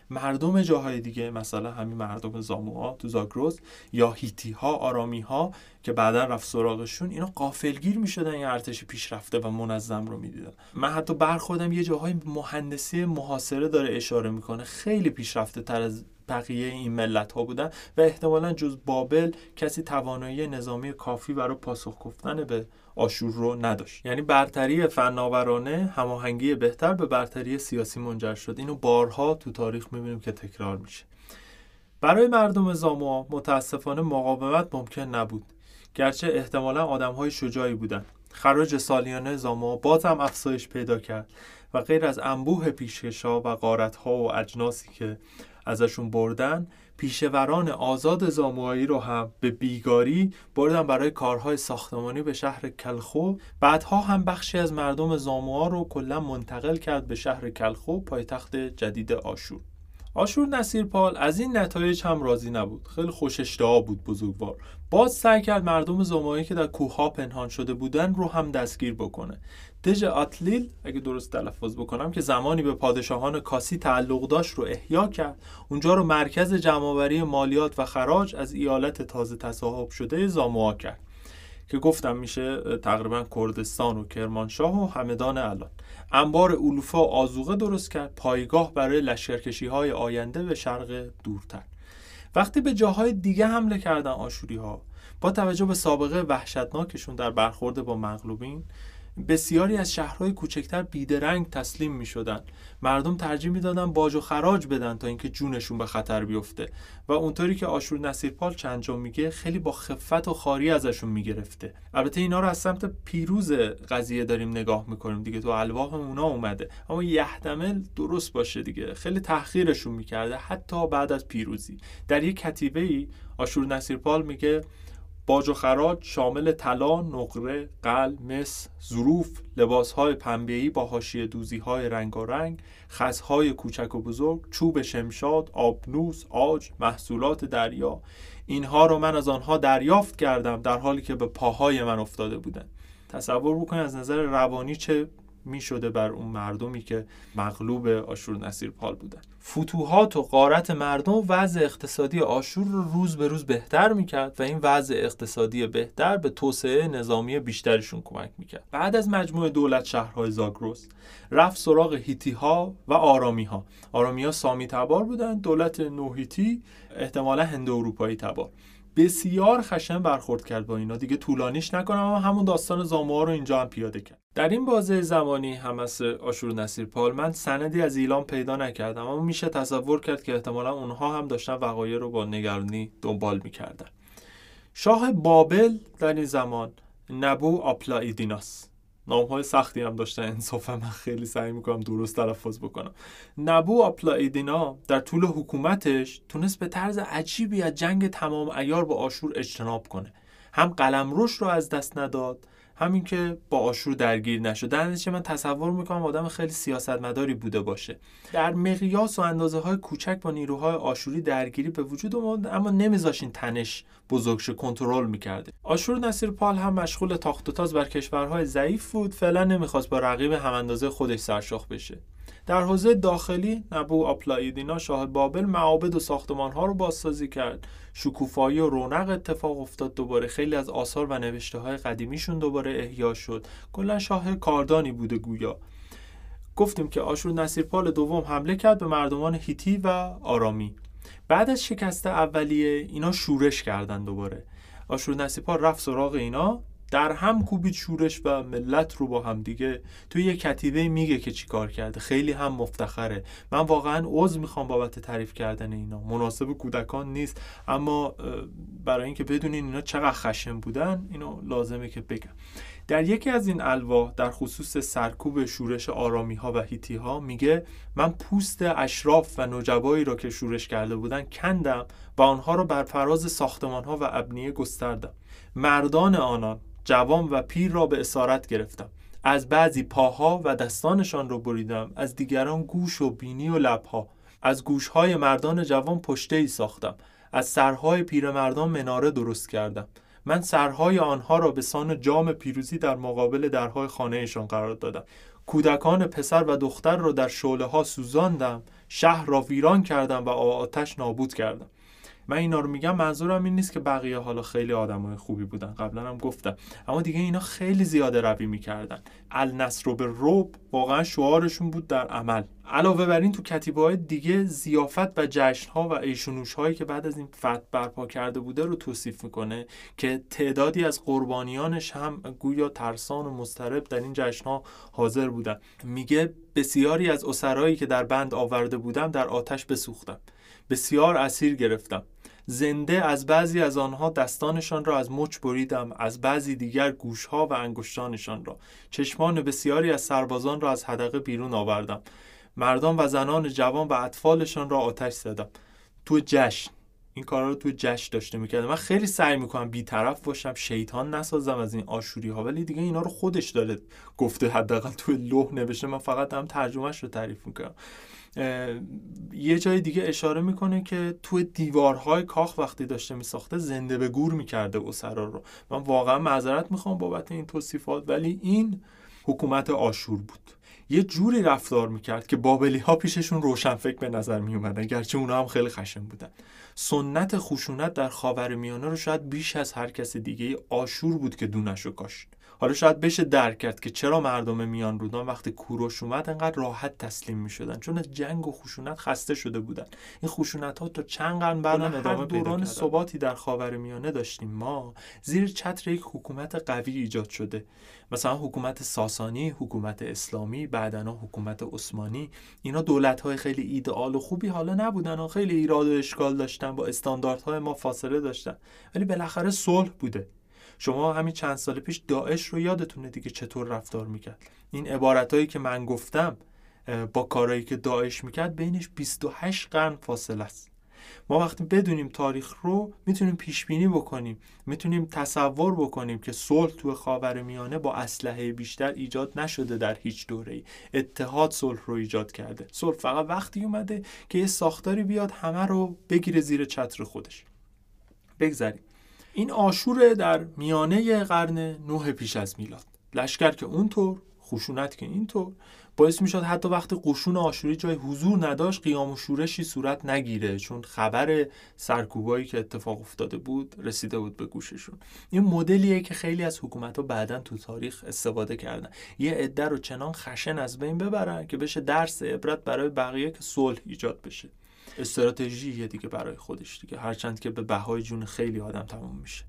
مردم جاهای دیگه مثلا همین مردم زاموها تو زاگروز یا هیتی ها آرامی ها که بعدا رفت سراغشون اینا قافلگیر می‌شدن این ارتش پیشرفته و منظم رو می‌دیدن. من حتی برخوردم یه جاهای مهندسی محاصره داره اشاره می‌کنه. خیلی پیشرفته تر از بقیه این ملت ها بودن و احتمالا جز بابل کسی توانایی نظامی کافی برای پاسخ گفتن به آشور رو نداشت. یعنی برتری فناورانه هماهنگی بهتر به برتری سیاسی منجر شد. اینو بارها تو تاریخ می‌بینیم که تکرار میشه. برای مردم زاموا متاسفانه مقاومت ممکن نبود. گرچه احتمالا آدم های شجاعی بودن خراج سالیانه زاما باز هم افزایش پیدا کرد و غیر از انبوه پیشکشا و ها و اجناسی که ازشون بردن پیشوران آزاد زاموایی رو هم به بیگاری بردن برای کارهای ساختمانی به شهر کلخو. بعدها هم بخشی از مردم زاموها رو کلا منتقل کرد به شهر کلخو پایتخت جدید آشور. آشور نصیرپال از این نتایج هم راضی نبود. خیلی خوش اشتها بود بزرگوار. باز سعی کرد مردم زمایی که در کوهها پنهان شده بودن رو هم دستگیر بکنه. دژ آتلیل اگه درست تلفظ بکنم که زمانی به پادشاهان کاسی تعلق داشت رو احیا کرد. اونجا رو مرکز جمعآوری مالیات و خراج از ایالت تازه تصاحب شده زاموا کرد. که گفتم میشه تقریبا کردستان و کرمانشاه و همدان الان. انبار علوفا و درست کرد پایگاه برای لشکرکشی های آینده به شرق دورتر. وقتی به جاهای دیگه حمله کردن آشوری ها با توجه به سابقه وحشتناکشون در برخورد با مغلوبین بسیاری از شهرهای کوچکتر بیدرنگ تسلیم می شدن. مردم ترجیح می‌دادن باج و خراج بدن تا اینکه جونشون به خطر بیفته. و اونطوری که آشور نصیرپال چند جا میگه خیلی با خفت و خاری ازشون می‌گرفته. البته اینا رو از سمت پیروز قضیه داریم نگاه می‌کنیم دیگه تو الواح اونا اومده. اما یهدمل درست باشه دیگه. خیلی تحقیرشون می‌کرده حتی بعد از پیروزی. در یک کتیبه ای آشور نصیرپال میگه باج و خراج شامل طلا، نقره، قل، مس، ظروف، لباسهای پنبه‌ای با حاشیه دوزیهای رنگارنگ، خزهای کوچک و بزرگ، چوب شمشاد، آبنوس، آج، محصولات دریا. اینها رو من از آنها دریافت کردم در حالی که به پاهای من افتاده بودند تصور بکنید از نظر روانی چه می شده بر اون مردمی که مغلوب آشور نصیر پال بودن. فتوحات و قارت مردم وضع اقتصادی آشور رو روز به روز بهتر می‌کرد و این وضع اقتصادی بهتر به توسعه نظامی بیشترشون کمک می‌کرد. بعد از مجموعه دولت شهرهای زاگروس رفت سراغ هیتی ها و آرامی ها آرامی ها سامی تبار بودن دولت نوهیتی احتمالا هند اروپایی تبار. بسیار خشن برخورد کرد با اینا. دیگه طولانیش نکنم اما همون داستان زاموها رو اینجا هم پیاده کرد. در این بازه زمانی هم‌عصر آشور نصیر پال من سندی از ایلام پیدا نکردم اما میشه تصور کرد که احتمالا اونها هم داشتن وقایع رو با نگرانی دنبال می‌کردن. شاه بابل در این زمان نبو آپلایدیناس. نام های سختی هم داشتن انصافا من خیلی سعی می‌کنم درست تلفظ بکنم. نبو آپلایدینا در طول حکومتش تونست به طرز عجیبی از جنگ تمام عیار با آشور اجتناب کنه. هم قلمروش رو از دست نداد همین که با آشور درگیر نشد در نتیجه من تصور می‌کنم آدم خیلی سیاستمداری بوده باشه. در مقیاس و اندازه های کوچک با نیروهای آشوری درگیری به وجود اومد اما نمیذاشین تنش بزرگش کنترل می‌کرده. آشور نصیر پال هم مشغول تاخت و تاز بر کشورهای ضعیف بود. فعلا نمی‌خواست با رقیب هم اندازه خودش سرشاخ بشه. در حوزه داخلی نبو آپلایدینا شاه بابل معابد و ساختمان ها رو بازسازی کرد. شکوفایی و رونق اتفاق افتاد دوباره. خیلی از آثار و نوشته های قدیمیشون دوباره احیا شد. کلا شاه کاردانی بوده گویا. گفتیم که آشور نصیرپال دوم حمله کرد به مردمان هیتی و آرامی. بعد از شکست اولیه اینا شورش کردن دوباره. آشور نصیرپال رفت سراغ اینا. در هم کوبید شورش و ملت رو با هم دیگه توی یه کتیبه میگه که چی کار کرده. خیلی هم مفتخره. من واقعا عضو می‌خوام بابت تعریف کردن اینا. مناسب کودکان نیست. اما برای اینکه بدونین اینا چقدر خشم بودن اینو لازمه که بگم. در یکی از این الواح در خصوص سرکوب شورش آرامی ها و هیتی ها میگه من پوست اشراف و نجبایی را که شورش کرده بودن کندم و آنها را بر فراز ساختمان ها و ابنیه گستردم. مردان آنان جوان و پیر را به اسارت گرفتم. از بعضی پاها و دستانشان را بریدم. از دیگران گوش و بینی و لبها. از گوشهای مردان جوان پشته ای ساختم. از سرهای پیرمردان مناره درست کردم. من سرهای آنها را به سان جام پیروزی در مقابل درهای خانهشان قرار دادم. کودکان پسر و دختر را در شعله ها سوزاندم. شهر را ویران کردم و آتش نابود کردم. من اینا رو میگم منظورم این نیست که بقیه حالا خیلی آدمای خوبی بودن. قبلا هم گفتم. اما دیگه اینا خیلی زیاده روی می‌کردن. النصر به روب واقعا شعارشون بود در عمل. علاوه بر این تو کتیبه های دیگه زیافت و جشن ها و ایشونوش هایی که بعد از این فتح برپا کرده بوده رو توصیف می‌کنه که تعدادی از قربانیانش هم گویا ترسان و مسترب در این جشن ها حاضر بودن. میگه بسیاری از اسرایی که در بند آورده بودم در آتش بسوختم. بسیار اسیر گرفتم. زنده از بعضی از آنها دستانشان را از مچ بریدم از بعضی دیگر گوشها و انگشتانشان را. چشمان بسیاری از سربازان را از حدقه بیرون آوردم. مردان و زنان جوان و اطفالشان را آتش زدم. تو جشن. این کارا رو تو جشن داشته می‌کردم. من خیلی سعی می‌کنم بیطرف باشم شیطان نسازم از این آشوری ها ولی دیگه اینا رو خودش داره گفته حداقل تو لوح نوشته. من فقط هم ترجمهش رو تعریف می‌کنم. یه جای دیگه اشاره می‌کنه که تو دیوارهای کاخ وقتی داشته میساخته زنده به گور می‌کرده اسرا رو. من واقعا معذرت می‌خوام بابت این توصیفات ولی این حکومت آشور بود. یه جوری رفتار می‌کرد که بابلی ها پیششون روشنفکر به نظر می اومدن گرچه اونا هم خیلی خشن بودن. سنت خشونت در خاور میانه رو شاید بیش از هر کس دیگه آشور بود که دونش رو کاشت. حالا شاید بشه درک کرد که چرا مردم میان رودان وقتی کوروش اومد انقدر راحت تسلیم می‌شدن چون از جنگ و خشونت خسته شده بودن. این خشونت ها تا چند قرن بعد ادامه دوران ثباتی در خاور میانه داشتیم. ما زیر چتر یک حکومت قوی ایجاد شده. مثلا حکومت ساسانی حکومت اسلامی بعدنا حکومت عثمانی. اینا دولت های خیلی ایدئال و خوبی حالا نبودن و خیلی ایراد و اشکال داشتن. با استانداردهای ما فاصله داشتن. ولی بالاخره صلح بوده. شما همین چند سال پیش داعش رو یادتونه دیگه چطور رفتار می‌کرد. این عبارتهایی که من گفتم با کارهایی که داعش می‌کرد بینش 28 قرن فاصله است. ما وقتی بدونیم تاریخ رو می‌تونیم پیش بینی بکنیم. می‌تونیم تصور بکنیم که صلح تو خاور میانه با اسلحه بیشتر ایجاد نشده در هیچ دوره ای اتحاد صلح رو ایجاد کرده. صلح فقط وقتی اومده که یه ساختاری بیاد همه رو بگیره زیر چتر خودش. بگذاریم. این آشور در میانه قرن نه پیش از میلاد. لشکر که اونطور خشونت که اینطور. باعث می‌شد حتی وقتی قشون آشوری جای حضور نداشت قیام و شورشی صورت نگیره. چون خبر سرکوبایی که اتفاق افتاده بود رسیده بود به گوششون. این مدلیه که خیلی از حکومت ها بعدا تو تاریخ استفاده کردن. یه عده رو چنان خشن از بین ببرن که بشه درس عبرت برای بقیه که صلح ایجاد بشه. استراتژی دیگه برای خودش دیگه. هرچند که به بهای جون خیلی آدم تموم میشه.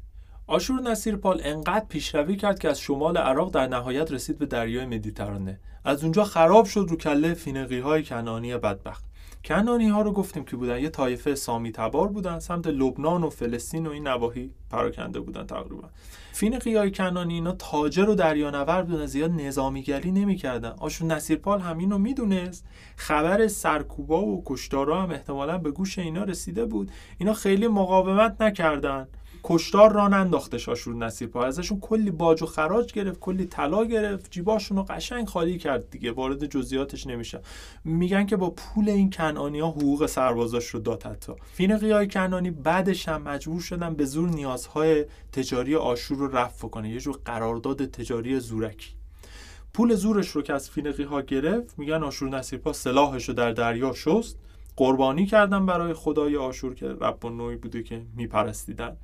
آشور نصیرپال انقدر پیشروی کرد که از شمال عراق در نهایت رسید به دریای مدیترانه. از اونجا خراب شد رو کله فینقی های کنانی بدبخت. کنانی ها رو گفتیم که بودن. یه طایفه سامی تبار بودن سمت لبنان و فلسطین و این نواحی پراکنده بودن تقریبا. فینقی های کنانی اینا تاجر و دریانورد بودن زیاد نظامیگری نمی‌کردن. آشور نصیرپال همین رو می‌دونست. خبر سرکوبا و کشتارا هم احتمالا به گوش اینا رسیده بود. اینا خیلی مقاومت نکردن. کشتار را ننداختش آشور نصیرپا ازشون کلی باج و خراج گرفت کلی طلا گرفت جیباشون رو قشنگ خالی کرد دیگه وارد جزئیاتش نمیشه. میگن که با پول این کنعانی ها حقوق سربازاش رو داد حتی. فینقی های کنعانی بعدش هم مجبور شدن به زور نیازهای تجاری آشور رو رفع کنه یه جور قرارداد تجاری زورکی. پول زورش رو که از فینقی ها گرفت میگن آشور نصیرپا سلاحش رو در دریا شست. قربانی کردن برای خدای آشور که رب و نوعی بوده که میپرستیدن.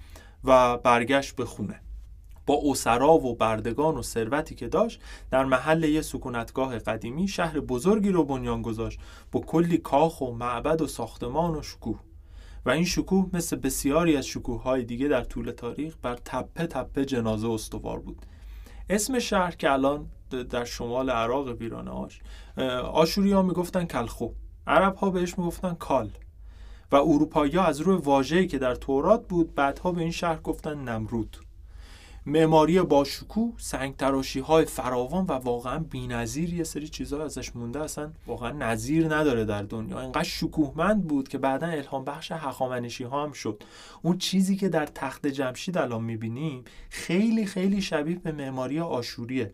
و برگشت به خونه. با اسرا و بردگان و ثروتی که داشت در محل یه سکونتگاه قدیمی شهر بزرگی رو بنیان گذاشت با کلی کاخ و معبد و ساختمان و شکوه. و این شکوه مثل بسیاری از شکوه های دیگه در طول تاریخ بر تپه تپه جنازه استوار بود. اسم شهر که الان در شمال عراق ویرانه آش آشوری ها می‌گفتن کلخو. عرب ها بهش می‌گفتن کال. و اروپایی از روی واژه‌ای که در تورات بود بعدها به این شهر گفتن نمرود. معماری با شکوه سنگ تراشی های فراوان و واقعا بی‌نظیر یه سری چیزها ازش مونده اصلا واقعا نظیر نداره در دنیا. اینقدر شکوهمند بود که بعدا الهام بخش هخامنشی ها هم شد. اون چیزی که در تخت جمشید الان می‌بینیم خیلی خیلی شبیه به معماری آشوریه.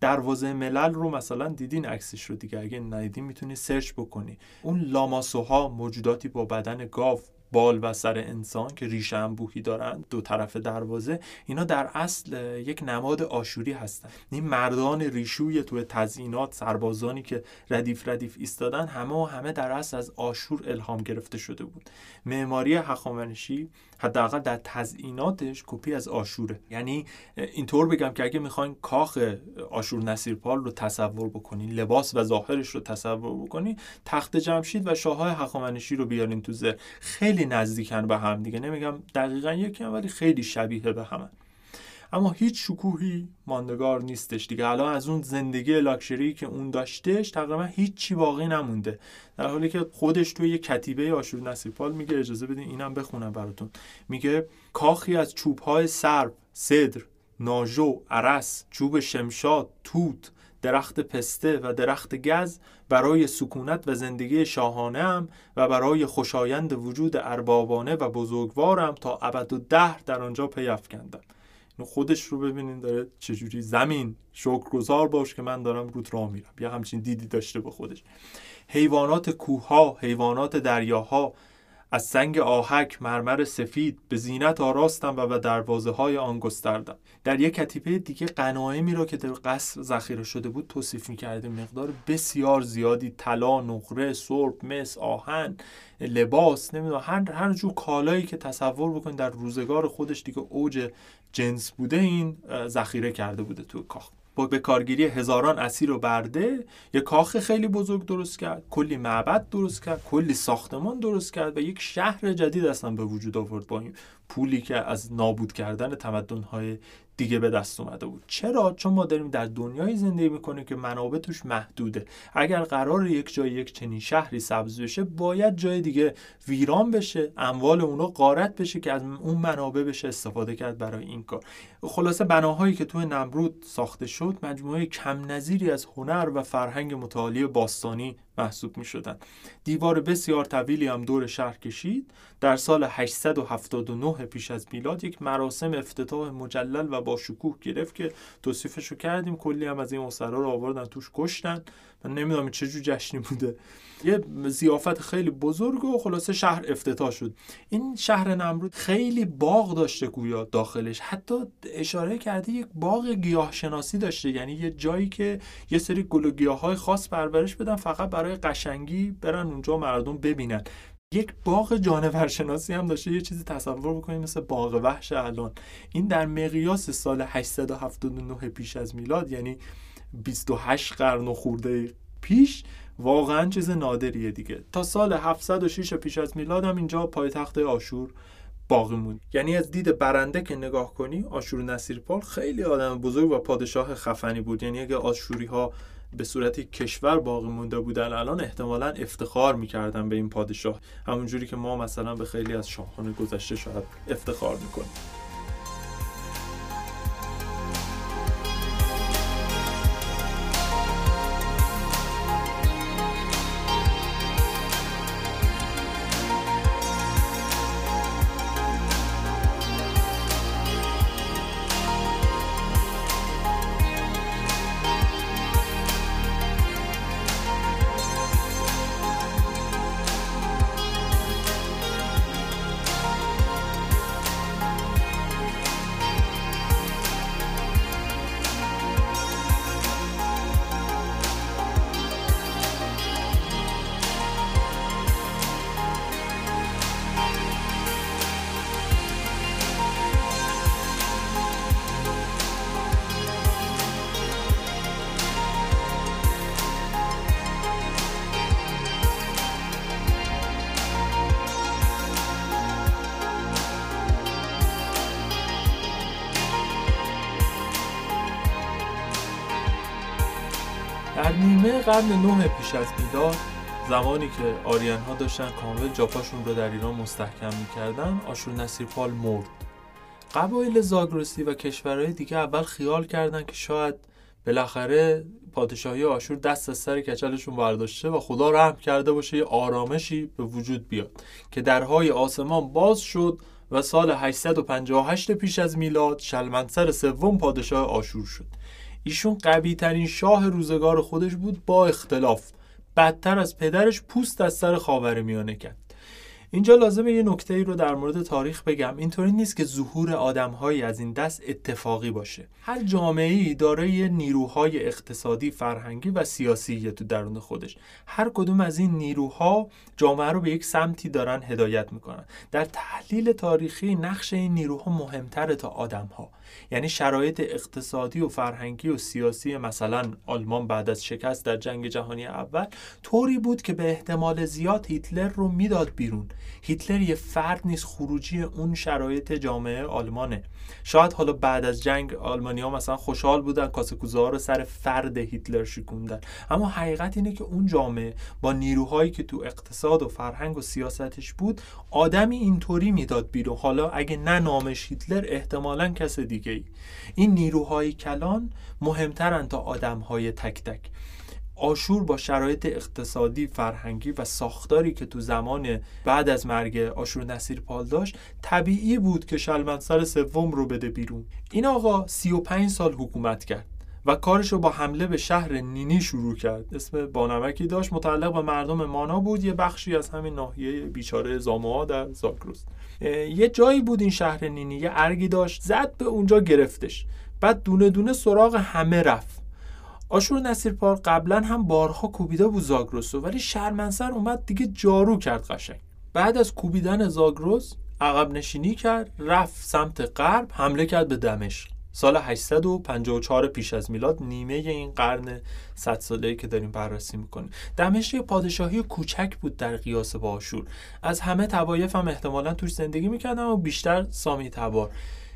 دروازه ملل رو مثلا دیدین عکسش رو دیگه؟ اگه ندیدین می‌تونی سرچ بکنی. اون لاماسوها موجوداتی با بدن گاو بال و سر انسان که ریشه انبوهی دارند دو طرف دروازه اینا در اصل یک نماد آشوری هستند این مردان ریشوی تو تزیینات سربازانی که ردیف ردیف ایستادن همه و همه در اصل از آشور الهام گرفته شده بود. معماری هخامنشی حداقل در تزییناتش کپی از آشوره. یعنی اینطور بگم که اگه می‌خواین کاخ آشور نصیرپال رو تصور بکنین لباس و ظاهرش رو تصور بکنین تخت جمشید و شاههای هخامنشی رو بیارین تو زر. خیلی نزدیکن به هم دیگه. نمیگم دقیقا یکی ولی خیلی شبیه به همه. اما هیچ شکوهی ماندگار نیستش دیگه. الان از اون زندگی لاکشری که اون داشتش تقریبا هیچی باقی نمونده. در حالی که خودش توی یه کتیبه آشور نصیرپال میگه اجازه بدین اینم بخونم براتون. میگه کاخی از چوبهای سرب صدر ناژو عرس چوب شمشاد توت درخت پسته و درخت گز برای سکونت و زندگی شاهانه و برای خوشایند وجود اربابانه و بزرگوارم تا ابد و ده در آنجا پیافکندم خودش رو ببینین داره چجوری زمین. شکرگزار باش که من دارم رود راه میرم. یا همچین دیدی داشته به خودش. حیوانات کوه حیوانات دریاها از سنگ آهک مرمر سفید به زینت آراستم و به دروازه های آن گستردم. در یک کتیبه دیگه قنایمی را که در قصر ذخیره شده بود توصیف می‌کرده مقدار بسیار زیادی طلا نقره سرب مس آهن لباس نمی‌دونم هر هر جور کالایی که تصور بکنید در روزگار خودش دیگه اوج جنس بوده این ذخیره کرده بوده تو کاخ. به کارگیری هزاران اسیر و برده یک کاخ خیلی بزرگ درست کرد کلی معبد درست کرد کلی ساختمان درست کرد و یک شهر جدید اصلا به وجود آورد با این پولی که از نابود کردن تمدن‌های دیگه به دست اومده بود. چرا؟ چون ما داریم در دنیای زندگی می‌کنیم که منابع توش محدوده. اگر قرار یک جای یک چنین شهری سبز بشه باید جای دیگه ویران بشه اموال اونا غارت بشه که از اون منابع بشه استفاده کرد برای این کار. خلاصه بناهایی که توی نمرود ساخته شد مجموعه کم نظیری از هنر و فرهنگ متعالی باستانی محسوب می شدن. دیوار بسیار طویلی هم دور شهر کشید. در سال 879 پیش از میلاد یک مراسم افتتاح مجلل و با شکوه گرفت که توصیفش رو کردیم. کلی هم از این اسرا رو آوردن توش کشتن. من نمی‌دونم چه جو جشنی بوده. یه زیافت خیلی بزرگ و خلاصه شهر افتتاح شد. این شهر نمرود خیلی باغ داشته گویا داخلش. حتی اشاره کرده یک باغ گیاهشناسی داشته. یعنی یه جایی که یه سری گل و گیاه های خاص پرورش بدن فقط برای قشنگی برن اونجا مردم ببینن. یک باغ جانورشناسی هم داشته. یه چیزی تصور بکنید مثل باغ وحش الان. این در مقیاس سال 879 پیش از میلاد یعنی 28 قرن و خورده پیش واقعا چیز نادریه دیگه. تا سال 706 پیش از میلاد هم اینجا پایتخت آشور باقی موند یعنی از دید برنده که نگاه کنی آشور نصیرپال خیلی آدم بزرگ و پادشاه خفنی بود. یعنی اگه آشوری ها به صورت کشور باقی مونده بودن الان احتمالا افتخار می‌کردن به این پادشاه. همونجوری که ما مثلا به خیلی از شاهان گذشته شاید افتخار می‌کنیم. قرن نه پیش از میلاد زمانی که آریان ها داشتن کامل جاپاشون رو در ایران مستحکم می‌کردن آشور نصیرپال مرد. قبایل زاگرسی و کشورهای دیگه اول خیال کردن که شاید بالاخره پادشاهی آشور دست از سر کچلشون برداشته و خدا رحم کرده باشه یه آرامشی به وجود بیاد. که درهای آسمان باز شد و سال 858 پیش از میلاد شلمنسر سوم پادشاه آشور شد. ایشون قوی ترین شاه روزگار خودش بود با اختلاف. بدتر از پدرش پوست از سر خاور میانه کرد. اینجا لازمه یه نکته ای رو در مورد تاریخ بگم. اینطوری نیست که ظهور آدمهایی از این دست اتفاقی باشه. هر جامعه ای دارای نیروهای اقتصادی فرهنگی و سیاسی تو درون خودش. هر کدوم از این نیروها جامعه رو به یک سمتی دارن هدایت می‌کنن. در تحلیل تاریخی نقش این نیروها مهمتره تا آدمها. یعنی شرایط اقتصادی و فرهنگی و سیاسی مثلا آلمان بعد از شکست در جنگ جهانی اول طوری بود که به احتمال زیاد هیتلر رو می‌داد بیرون. هیتلر یه فرد نیست خروجی اون شرایط جامعه آلمانه. شاید حالا بعد از جنگ آلمانیا مثلا خوشحال بودن کاسه ها رو سر فرد هیتلر شکوندن. اما حقیقت اینه که اون جامعه با نیروهایی که تو اقتصاد و فرهنگ و سیاستش بود آدمی اینطوری می‌داد بیرون. حالا اگه نه نامش هیتلر احتمالا کس دیگه. ای. این نیروهای کلان مهمترن تا آدمهای تک تک. آشور با شرایط اقتصادی، فرهنگی و ساختاری که تو زمان بعد از مرگ آشور نصیر پال داشت طبیعی بود که شلمنسر سوم رو بده بیرون. این آقا 35 سال حکومت کرد و کارش رو با حمله به شهر نینی شروع کرد. اسم بانمکی داشت متعلق به مردم مانا بود یه بخشی از همین ناحیه بیچاره زاموها در زاگرس. یه جایی بود این شهر نینی یه ارگی داشت زد به اونجا گرفتش. بعد دونه دونه سراغ همه رفت. آشور نصیرپار قبلا هم بارها کوبیده بود زاگرسو ولی شرمنسر اومد دیگه جارو کرد قشنگ. بعد از کوبیدن زاگرس عقب نشینی کرد رفت سمت غرب حمله کرد به دمشق. سال 854 پیش از میلاد نیمه این قرن 100 ساله‌ای که داریم بررسی می‌کنیم. دمشق پادشاهی کوچک بود در قیاس با آشور. از همه توایف هم احتمالا توش زندگی می‌کردن و بیشتر سامی تبار.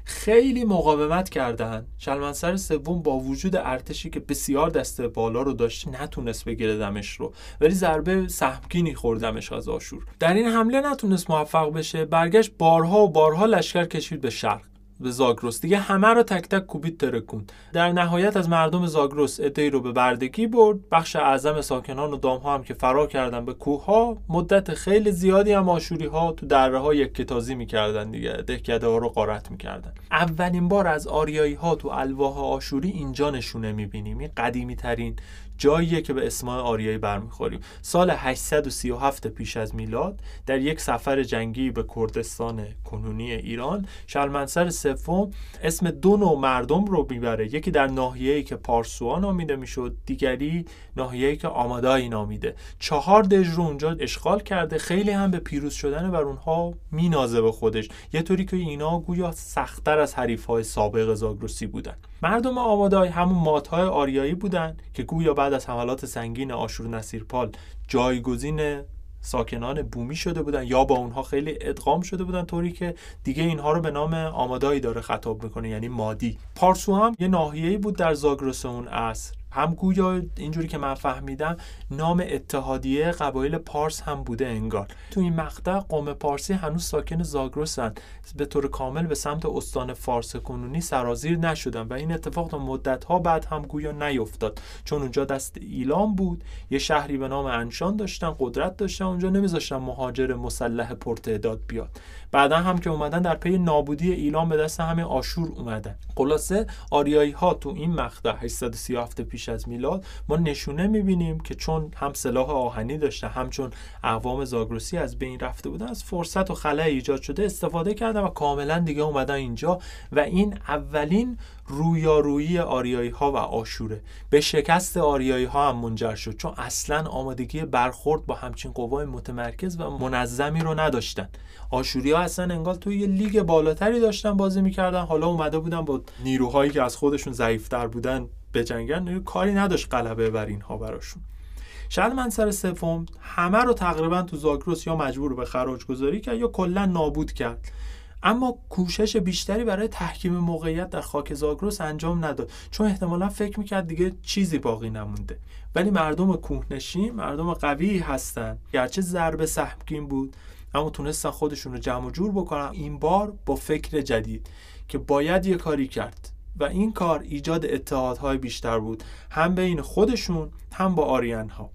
خیلی مقاومت کردن. شلمنسر سوم با وجود ارتشی که بسیار دسته بالا رو داشت نتونست بگیره دمش رو. ولی ضربه سهمگینی خوردمش از آشور. در این حمله نتونست موفق بشه. برگشت بارها و بارها لشکر کشید به شرق. به زاگرس. دیگه همه رو تک تک کوبید ترکوند در نهایت از مردم زاگرس ادهی رو به بردگی برد. بخش اعظم ساکنان و دامها هم که فرار کردن به کوه ها مدت خیلی زیادی هم آشوری ها تو دره ها یک کتازی می‌کردن دیگه دهکده ها رو قارت می‌کردن. اولین بار از آریایی ها تو الواح آشوری اینجا نشونه می‌بینیم. این قدیمی ترین جاییه که به اسماع آریایی برمیخوریم. سال 837 پیش از میلاد در یک سفر جنگی به کردستان کنونی ایران شلمنسر سوم اسم دو نوع مردم رو می‌بره. یکی در ناحیه‌ای که پارسوها نامیده می‌شد دیگری ناحیه‌ای که آمادایی نامیده. چهار دژ رو اونجا اشغال کرده خیلی هم به پیروز شدن بر اونها مینازه به خودش. یه طوری که اینا گویا سختتر از حریف‌های سابق زاگرسی بودن. مردم آمادای همون ماتهای آریایی بودن که گویا بعد از حملات سنگین آشور نصیرپال جایگزین ساکنان بومی شده بودن یا با اونها خیلی ادغام شده بودن طوری که دیگه اینها رو به نام آمادایی داره خطاب می‌کنه یعنی مادی. پارسو هم یه ناحیه‌ای بود در زاگرس اون عصر. هم گویا اینجوری که من فهمیدم نام اتحادیه قبایل پارس هم بوده انگار. تو این مقطع قوم پارسی هنوز ساکن زاگرسن. به طور کامل به سمت استان فارس کنونی سرازیر نشدن و این اتفاق تا مدت ها بعد هم گویا نیفتاد. چون اونجا دست ایلام بود یه شهری به نام انشان داشتن قدرت داشتن اونجا نمیذاشتن مهاجر مسلح پرتعداد بیاد. بعدا هم که اومدن در پی نابودی ایلام به دست همه آشور اومدن. خلاصه آریایی ها تو این مقطع 837 پیش از میلاد ما نشونه می‌بینیم که چون هم سلاح آهنی داشته همچون اقوام زاگرسی از بین رفته بودن از فرصت و خلای ایجاد شده استفاده کردن و کاملا دیگه اومدن اینجا. و این اولین رویارویی آریایی ها و آشوره. به شکست آریایی ها هم منجر شد چون اصلا آمادگی برخورد با همچین قوای متمرکز و منظمی رو نداشتن. آشوری ها اصلا انگار توی یه لیگ بالاتری داشتن بازی می‌کردن. حالا اومده بودن با نیروهایی که از خودشون ضعیفتر بودن به جنگن کاری نداشت غلبه بر اینها براشون. منصر سوم همه رو تقریبا تو زاگرس یا مجبور به خراج گذاری کرد یا کلا نابود کرد. اما کوشش بیشتری برای تحکیم موقعیت در خاک زاگرس انجام نداد. چون احتمالا فکر می‌کرد دیگه چیزی باقی نمونده. ولی مردم کوهنشین مردم قوی هستند گرچه ضربه سهمگین بود اما تونستن خودشون رو جمع و جور بکنن. این بار با فکر جدید که باید یه کاری کرد. و این کار ایجاد اتحادهای بیشتر بود. هم بین خودشون هم با آریان ها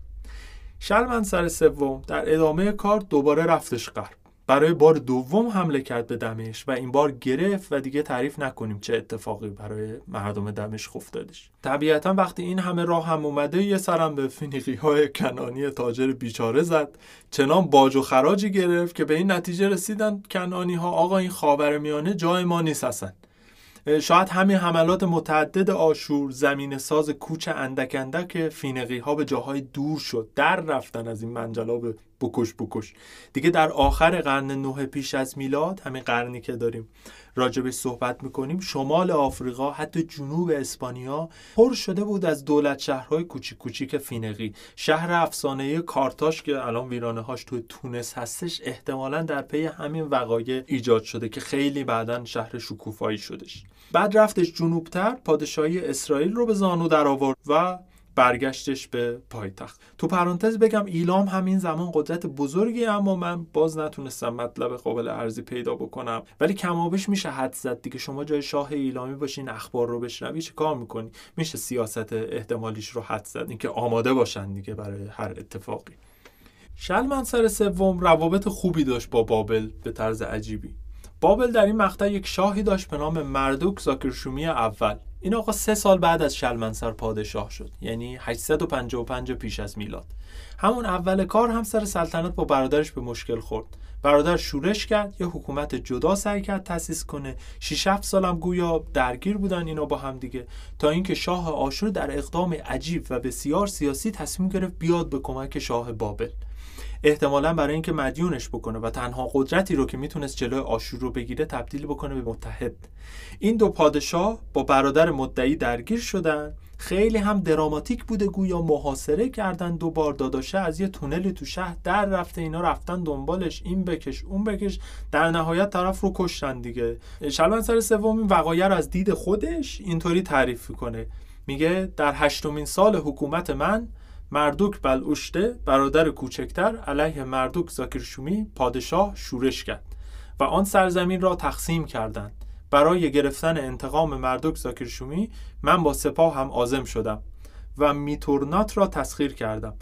سر سوم در ادامه کار دوباره رفتش غرب. برای بار دوم حمله کرد به دمشق و این بار گرفت و دیگه تعریف نکنیم چه اتفاقی برای مردم دمشق افتادش. طبیعتا وقتی این همه راه هم اومده یه سرم به فینیقی های کنانی تاجر بیچاره زد. چنان باج و خراجی گرفت که به این نتیجه رسیدن کنانی ها آقا این خاور میانه جای ما نیست هستن شاید همین حملات متعدد آشور زمین ساز کوچ اندک اندک فینقی ها به جاهای دور شد. در رفتن از این منجلاب بکش بکش. دیگه در آخر قرن نه پیش از میلاد همین قرنی که داریم راجبش صحبت می‌کنیم. شمال آفریقا حتی جنوب اسپانیا پر شده بود از دولت شهرهای کوچیک کوچیک فینقی. شهر افسانه کارتاش که الان ویرانه هاش توی تونس هستش احتمالا در پی همین وقایع ایجاد شده که خیلی بعدا شهر شکوفایی شدش. بعد رفتش جنوبتر پادشاهی اسرائیل رو به زانو در آورد و برگشتش به پایتخت. تو پرانتز بگم ایلام همین زمان قدرت بزرگی اما من باز نتونستم مطلب قابل ارزی پیدا بکنم. ولی کمابش میشه حد زد دیگه. شما جای شاه ایلامی باشین اخبار رو بشنوی چه کار می‌کنی؟ میشه سیاست احتمالیش رو حد زد. اینکه آماده باشن دیگه برای هر اتفاقی. سر سوم روابط خوبی داشت با بابل به طرز عجیبی. بابل در این مقطع یک شاهی داشت به نام مردوک زاکرشومی اول. این آقا سه سال بعد از شلمنسر پادشاه شد. یعنی 855 پیش از میلاد. همون اول کار هم سر سلطنت با برادرش به مشکل خورد. برادر شورش کرد یه حکومت جدا سعی کرد تأسیس کنه. 6 7 سالم گویا درگیر بودن اینا با هم دیگه. تا اینکه شاه آشور در اقدام عجیب و بسیار سیاسی تصمیم گرفت بیاد به کمک شاه بابل. احتمالا برای اینکه مدیونش بکنه و تنها قدرتی رو که می‌تونست جلوی آشور رو بگیره تبدیل بکنه به متحد. این دو پادشاه با برادر مدعی درگیر شدن. خیلی هم دراماتیک بوده گویا محاصره کردن دو بار. داداشه از یه تونلی تو شهر در رفته اینا رفتن دنبالش این بکش اون بکش. در نهایت طرف رو کشتن دیگه. شلوان سر سوم این وقایع رو از دید خودش اینطوری تعریف کنه میگه در هشتمین سال حکومت من مردوک بلعشته برادر کوچکتر علیه مردوک زاکرشومی پادشاه شورش کرد و آن سرزمین را تقسیم کردند. برای گرفتن انتقام مردوک زاکرشومی من با سپاه هم آزم شدم و میتورنات را تسخیر کردم.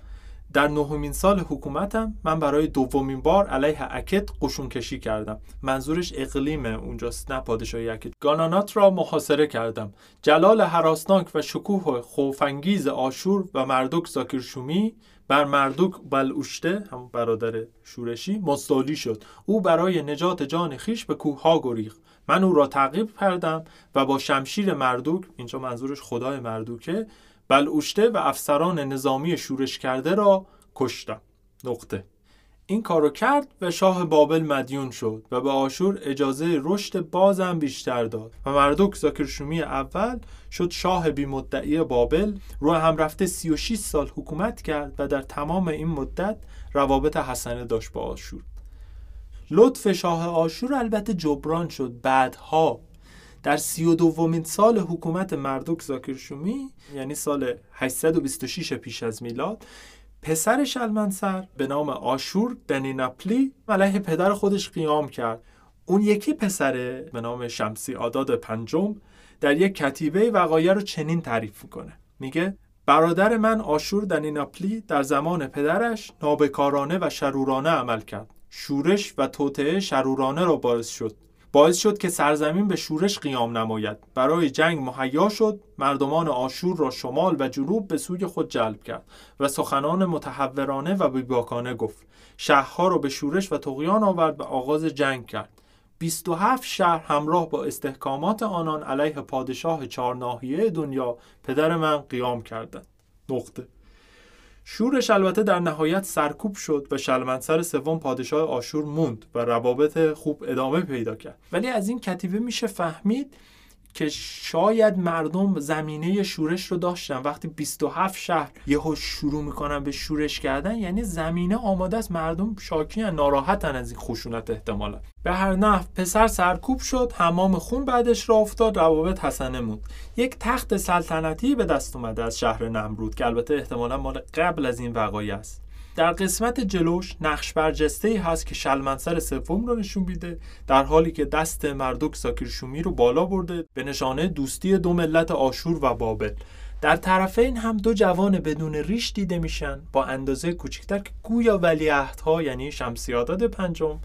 در نهمین سال حکومتم من برای دومین بار علیه اکت قشون کشی کردم. منظورش اقلیم اونجاست نه پادشاهی اکت. گانانات را محاصره کردم. جلال حراسناک و شکوه خوفانگیز آشور و مردوک زاکرشومی بر مردوک بلوشته هم برادر شورشی مستولی شد. او برای نجات جان خیش به کوه ها گریخت. من او را تعقیب کردم و با شمشیر مردوک اینجا منظورش خدای مردوکه بلوشته و افسران نظامی شورش کرده را کشتم. نقطه. این کارو کرد و شاه بابل مدیون شد و به آشور اجازه رشد بازم بیشتر داد و مردوک زاکرشومی اول شد شاه بی مدعی بابل رو هم رفته 36 سال حکومت کرد و در تمام این مدت روابط حسنه داشت با آشور. لطف شاه آشور البته جبران شد. بعدها در سی و دومین سال حکومت مردوک زاکرشومی یعنی سال 826 پیش از میلاد پسر شلمنسر به نام آشور دنینپلی علیه پدر خودش قیام کرد. اون یکی پسره به نام شمسی آداد پنجم در یک کتیبه وقایع رو چنین تعریف می‌کنه. میگه برادر من آشور دنینپلی در زمان پدرش نابکارانه و شرورانه عمل کرد. شورش و توطعه شرورانه را باعث شد. باعث شد که سرزمین به شورش قیام نماید. برای جنگ مهیا شد مردمان آشور را شمال و جنوب به سوی خود جلب کرد و سخنان متحورانه و بیباکانه گفت. شهرها را به شورش و تقیان آورد و آغاز جنگ کرد. 27 شهر همراه با استحکامات آنان علیه پادشاه چهار ناحیه دنیا پدر من قیام کردند. نقطه. شورش البته در نهایت سرکوب شد و شلمنسر سوم پادشاه آشور موند و روابط خوب ادامه پیدا کرد. ولی از این کتیبه میشه فهمید که شاید مردم زمینه شورش رو داشتن. وقتی 27 شهر یهو شروع می‌کنن به شورش کردن یعنی زمینه آماده است مردم شاکی ناراحتن از این خشونت احتمالا. به هر نحو پسر سرکوب شد حمام خون بعدش را افتاد روابط حسنه یک تخت سلطنتی به دست اومده از شهر نمرود که البته احتمالا مال قبل از این وقایع است. در قسمت جلوش نقش برجسته ای هست که شلمنسر سوم رو نشون میده در حالی که دست مردوک ساکرشومی رو بالا برده به نشانه دوستی دو ملت آشور و بابل. در طرفین هم دو جوان بدون ریش دیده میشن با اندازه کوچکتر که گویا ولیعهدها یعنی شمسیاداد پنجم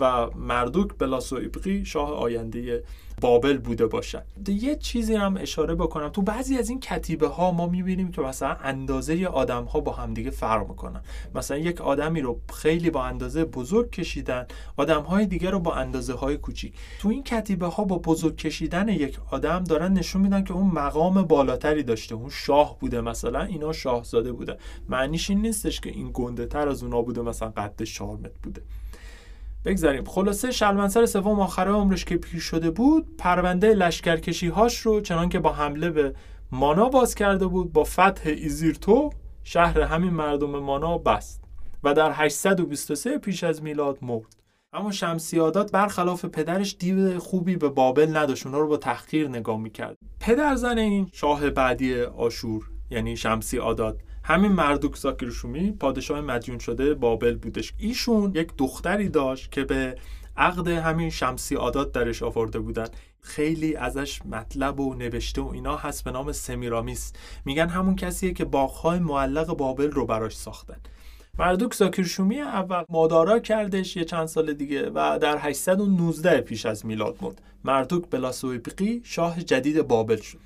و مردوک بلاسو ایبقی شاه آینده بابل بوده باشن. یه چیزی هم اشاره بکنم. تو بعضی از این کتیبه ها ما می‌بینیم که مثلا اندازه آدم ها با همدیگه فرق می‌کنن. مثلا یک آدمی رو خیلی با اندازه بزرگ کشیدن آدم های دیگه رو با اندازه های کوچیک. تو این کتیبه ها با بزرگ کشیدن یک آدم دارن نشون میدن که اون مقام بالاتری داشته. اون شاه بوده مثلا اینا شاهزاده بوده. معنیش این نیستش که این گنده تر از اونا بوده مثلا قد 4 متر بوده. بگذاریم. خلاصه شلمنسر سوم آخره عمرش که پیر شده بود پرونده لشکرکشی هاش رو چنان که با حمله به مانا باز کرده بود با فتح ایزیرتو شهر همین مردم مانا بست و در 823 پیش از میلاد مرد. اما شمسیادات برخلاف پدرش دید خوبی به بابل نداشت اونا رو با تحقیر نگاه می‌کرد. پدر زن این شاه بعدی آشور یعنی شمسی آداد همین مردوک ساکرشومی پادشاه مدیون شده بابل بودش. ایشون یک دختری داشت که به عقد همین شمسی عادات درش آورده بودن. خیلی ازش مطلب و نوشته و اینا هست به نام سمیرامیس. میگن همون کسیه که باغهای معلق بابل رو براش ساختن. مردوک زاکرشومی اول مادارا کردش یه چند سال دیگه و در 819 پیش از میلاد مرد مردوک بلاسویبقی شاه جدید بابل شد.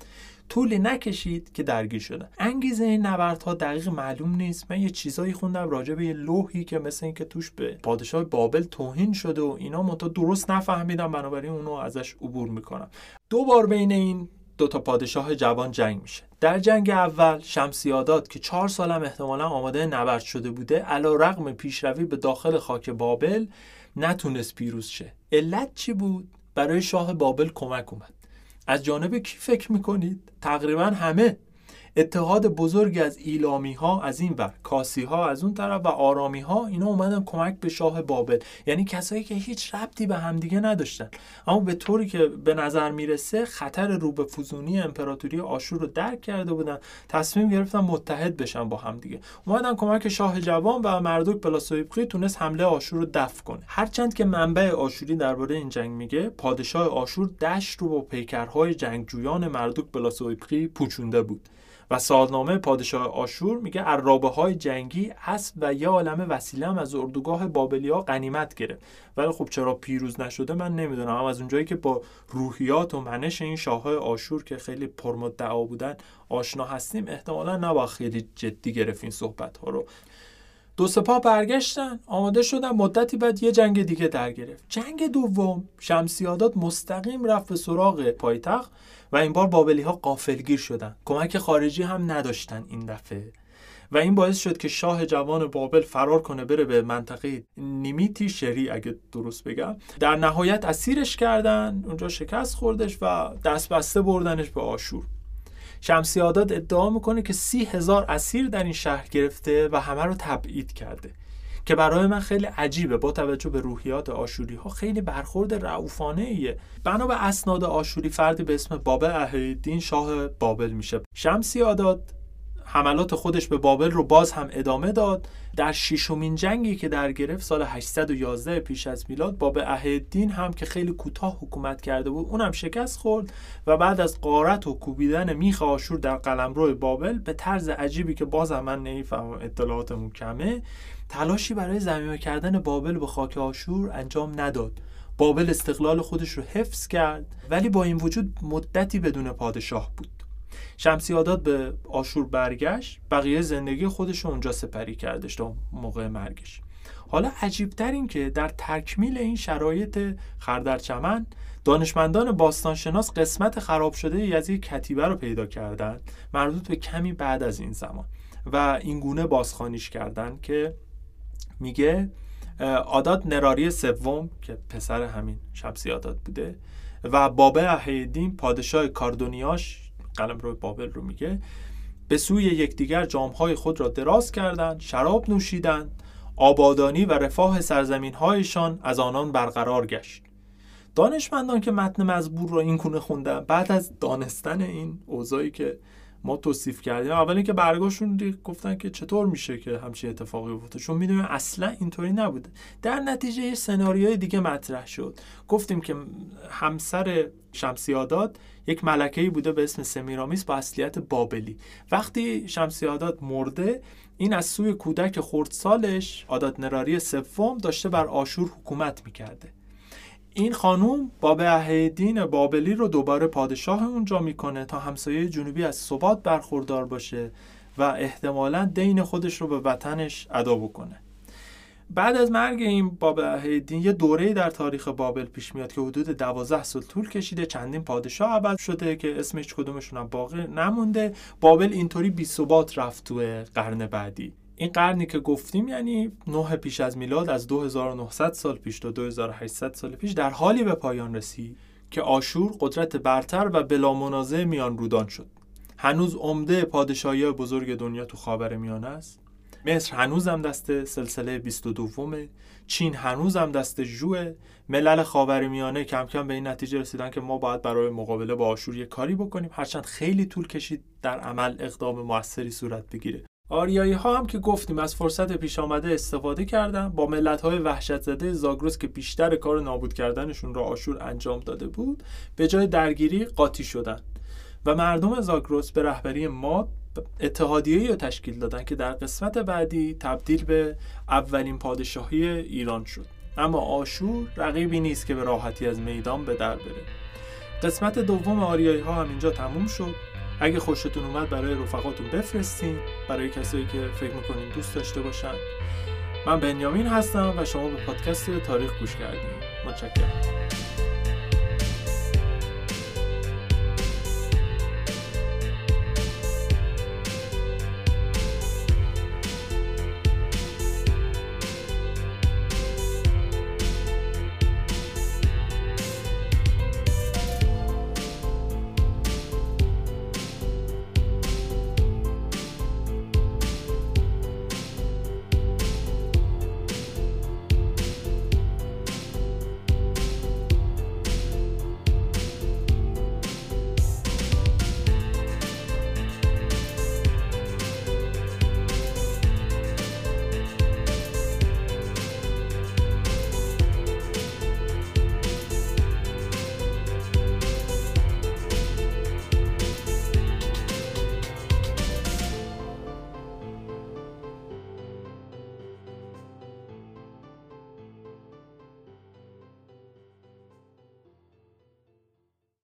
طولی نکشید که درگیر شدن انگیزه این نبردها دقیق معلوم نیست. من یه چیزایی خوندم راجع به یه لوحی که مثل اینکه توش به پادشاه بابل توهین شده و اینا منتها درست نفهمیدم بنابراین اونو ازش عبور می‌کنم. دو بار بین این دو تا پادشاه جوان جنگ میشه. در جنگ اول شمسیادات که چهار سالم احتمالا آماده نبرد شده بوده علا رقم پیشروی به داخل خاک بابل نتونست پیروز شه. علت چی بود؟ برای شاه بابل کمک اومد. از جانب کی فکر می‌کنید؟ تقریبا همه اتحاد بزرگی از ایلامی ها از این ور کاسی ها از اون طرف و آرامی ها اینا اومدن کمک به شاه بابل. یعنی کسایی که هیچ ربطی به همدیگه نداشتن. اما به طوری که به نظر می‌رسه خطر رو به فزونی امپراتوری آشور رو درک کرده بودن. تصمیم گرفتن متحد بشن با همدیگه. اومدن کمک شاه جوان و مردوک بلاسویبقی تونست حمله آشور رو دفع کنه. هرچند که منبع آشوری درباره این جنگ میگه پادشاه آشور دشت رو با پیکرهای جنگجویان مردوک بلاسویبقی پوچونده بود. و سالنامه پادشاه آشور میگه عرابه های جنگی اسب و یه عالم وسیله هم از اردوگاه بابلیا غنیمت گرفت. ولی خب چرا پیروز نشده من نمی‌دونم. از اونجایی که با روحیات و منش این شاههای آشور که خیلی پرمدعا بودن آشنا هستیم احتمالا نباید خیلی جدی گرفت این صحبت ها رو. دو سپاه برگشتن آماده شدن مدتی بعد یه جنگ دیگه در گرفت. جنگ دوم شمسیادات مستقیم رفت به سراغ پایتخت. و این بار بابلی ها قافلگیر شدن. کمک خارجی هم نداشتن این دفعه. و این باعث شد که شاه جوان بابل فرار کنه بره به منطقه نیمیتی شری اگه درست بگم. در نهایت اسیرش کردن اونجا شکست خوردش و دست بسته بردنش به آشور. شمسی ادعا می‌کنه که سی هزار اسیر در این شهر گرفته و همه رو تبعید کرده. که برای من خیلی عجیبه با توجه به روحیات آشوری ها خیلی برخورد رعوفانه ایه بنا به اسناد آشوری فردی به اسم بابل اهیدین شاه بابل میشه. شمسی آداد حملات خودش به بابل رو باز هم ادامه داد. در ششمین جنگی که در گرفت سال 811 پیش از میلاد باب اهدین هم که خیلی کوتاه حکومت کرده بود اونم شکست خورد و بعد از قارت و کوبیدن میخ آشور در قلمرو بابل به طرز عجیبی که باز هم من نمی‌فهمم اطلاعاتمون کمه تلاشی برای زمینه کردن بابل به خاک آشور انجام نداد. بابل استقلال خودش رو حفظ کرد ولی با این وجود مدتی بدون پادشاه بود. شمسیاداد به آشور برگشت بقیه زندگی خودش رو اونجا سپری کردش تا موقع مرگش. حالا عجیبتر این که در تکمیل این شرایط خردرچمن دانشمندان باستانشناس قسمت خراب شده یک کتیبه رو پیدا کردن مربوط به کمی بعد از این زمان و این گونه بازخانیش کردن که میگه آداد نراری سوم که پسر همین شمسی آداد بوده و بابه احیدین پادشاه کاردونیاش قلم روی بابل رو میگه به سوی یکدیگر جامهای خود را دراز کردند شراب نوشیدند آبادانی و رفاه سرزمین هایشان از آنان برقرار گشت. دانشمندان که متن مزبور را این کنه خوندن بعد از دانستن این اوضاعی که ما توصیف کردیم. اول اینکه برگاشون گفتن که چطور میشه که همچین اتفاقی بیفته چون می‌دونیم اصلا اینطوری نبوده. در نتیجه یه سناریوی دیگه مطرح شد. گفتیم که همسر شمسیاداد یک ملکه بوده به اسم سمیرامیس با اصلیت بابلی. وقتی شمسیاداد مرده این از سوی کودک خردسالش عادت نراری سوم داشته بر آشور حکومت می‌کرده. این خانوم باب اهیدین بابلی رو دوباره پادشاه اونجا می‌کنه تا همسایه جنوبی از ثبات برخوردار باشه و احتمالا دین خودش رو به وطنش ادا بکنه. بعد از مرگ این باب اهیدین یه دوره در تاریخ بابل پیش میاد که حدود دوازده سال طول کشیده. چندین پادشاه عوض شده که اسمش کدومشون هم باقی نمونده. بابل اینطوری بی ثبات رفت تو قرن بعدی. این قرنی که گفتیم یعنی نه پیش از میلاد از 2900 سال پیش تا 2800 سال پیش در حالی به پایان رسید که آشور قدرت برتر و بلا منازع میان رودان شد. هنوز عمده پادشاهی بزرگ دنیا تو خاور میانه است. مصر هنوز هم دست سلسله 22 چین هنوز هم دست ژوه ملل خاورمیانه کم کم به این نتیجه رسیدن که ما باید برای مقابله با آشور یه کاری بکنیم. هرچند خیلی طول کشید در عمل اقدام موثری صورت بگیره. آریایی ها هم که گفتیم از فرصت پیش آمده استفاده کردن با ملت های وحشت زده زاگرس که بیشتر کار نابود کردنشون را آشور انجام داده بود به جای درگیری قاطی شدن. و مردم زاگرس به رهبری ماد اتحادیه رو تشکیل دادن که در قسمت بعدی تبدیل به اولین پادشاهی ایران شد. اما آشور رقیبی نیست که به راحتی از میدان به در بره. قسمت دوم آریایی ها هم اینجا تموم شد. اگه خوشتون اومد برای رفقاتون بفرستین برای کسایی که فکر می‌کنین دوست داشته باشن. من بنیامین هستم و شما به پادکست تاریخ گوش کردین. متشکرم.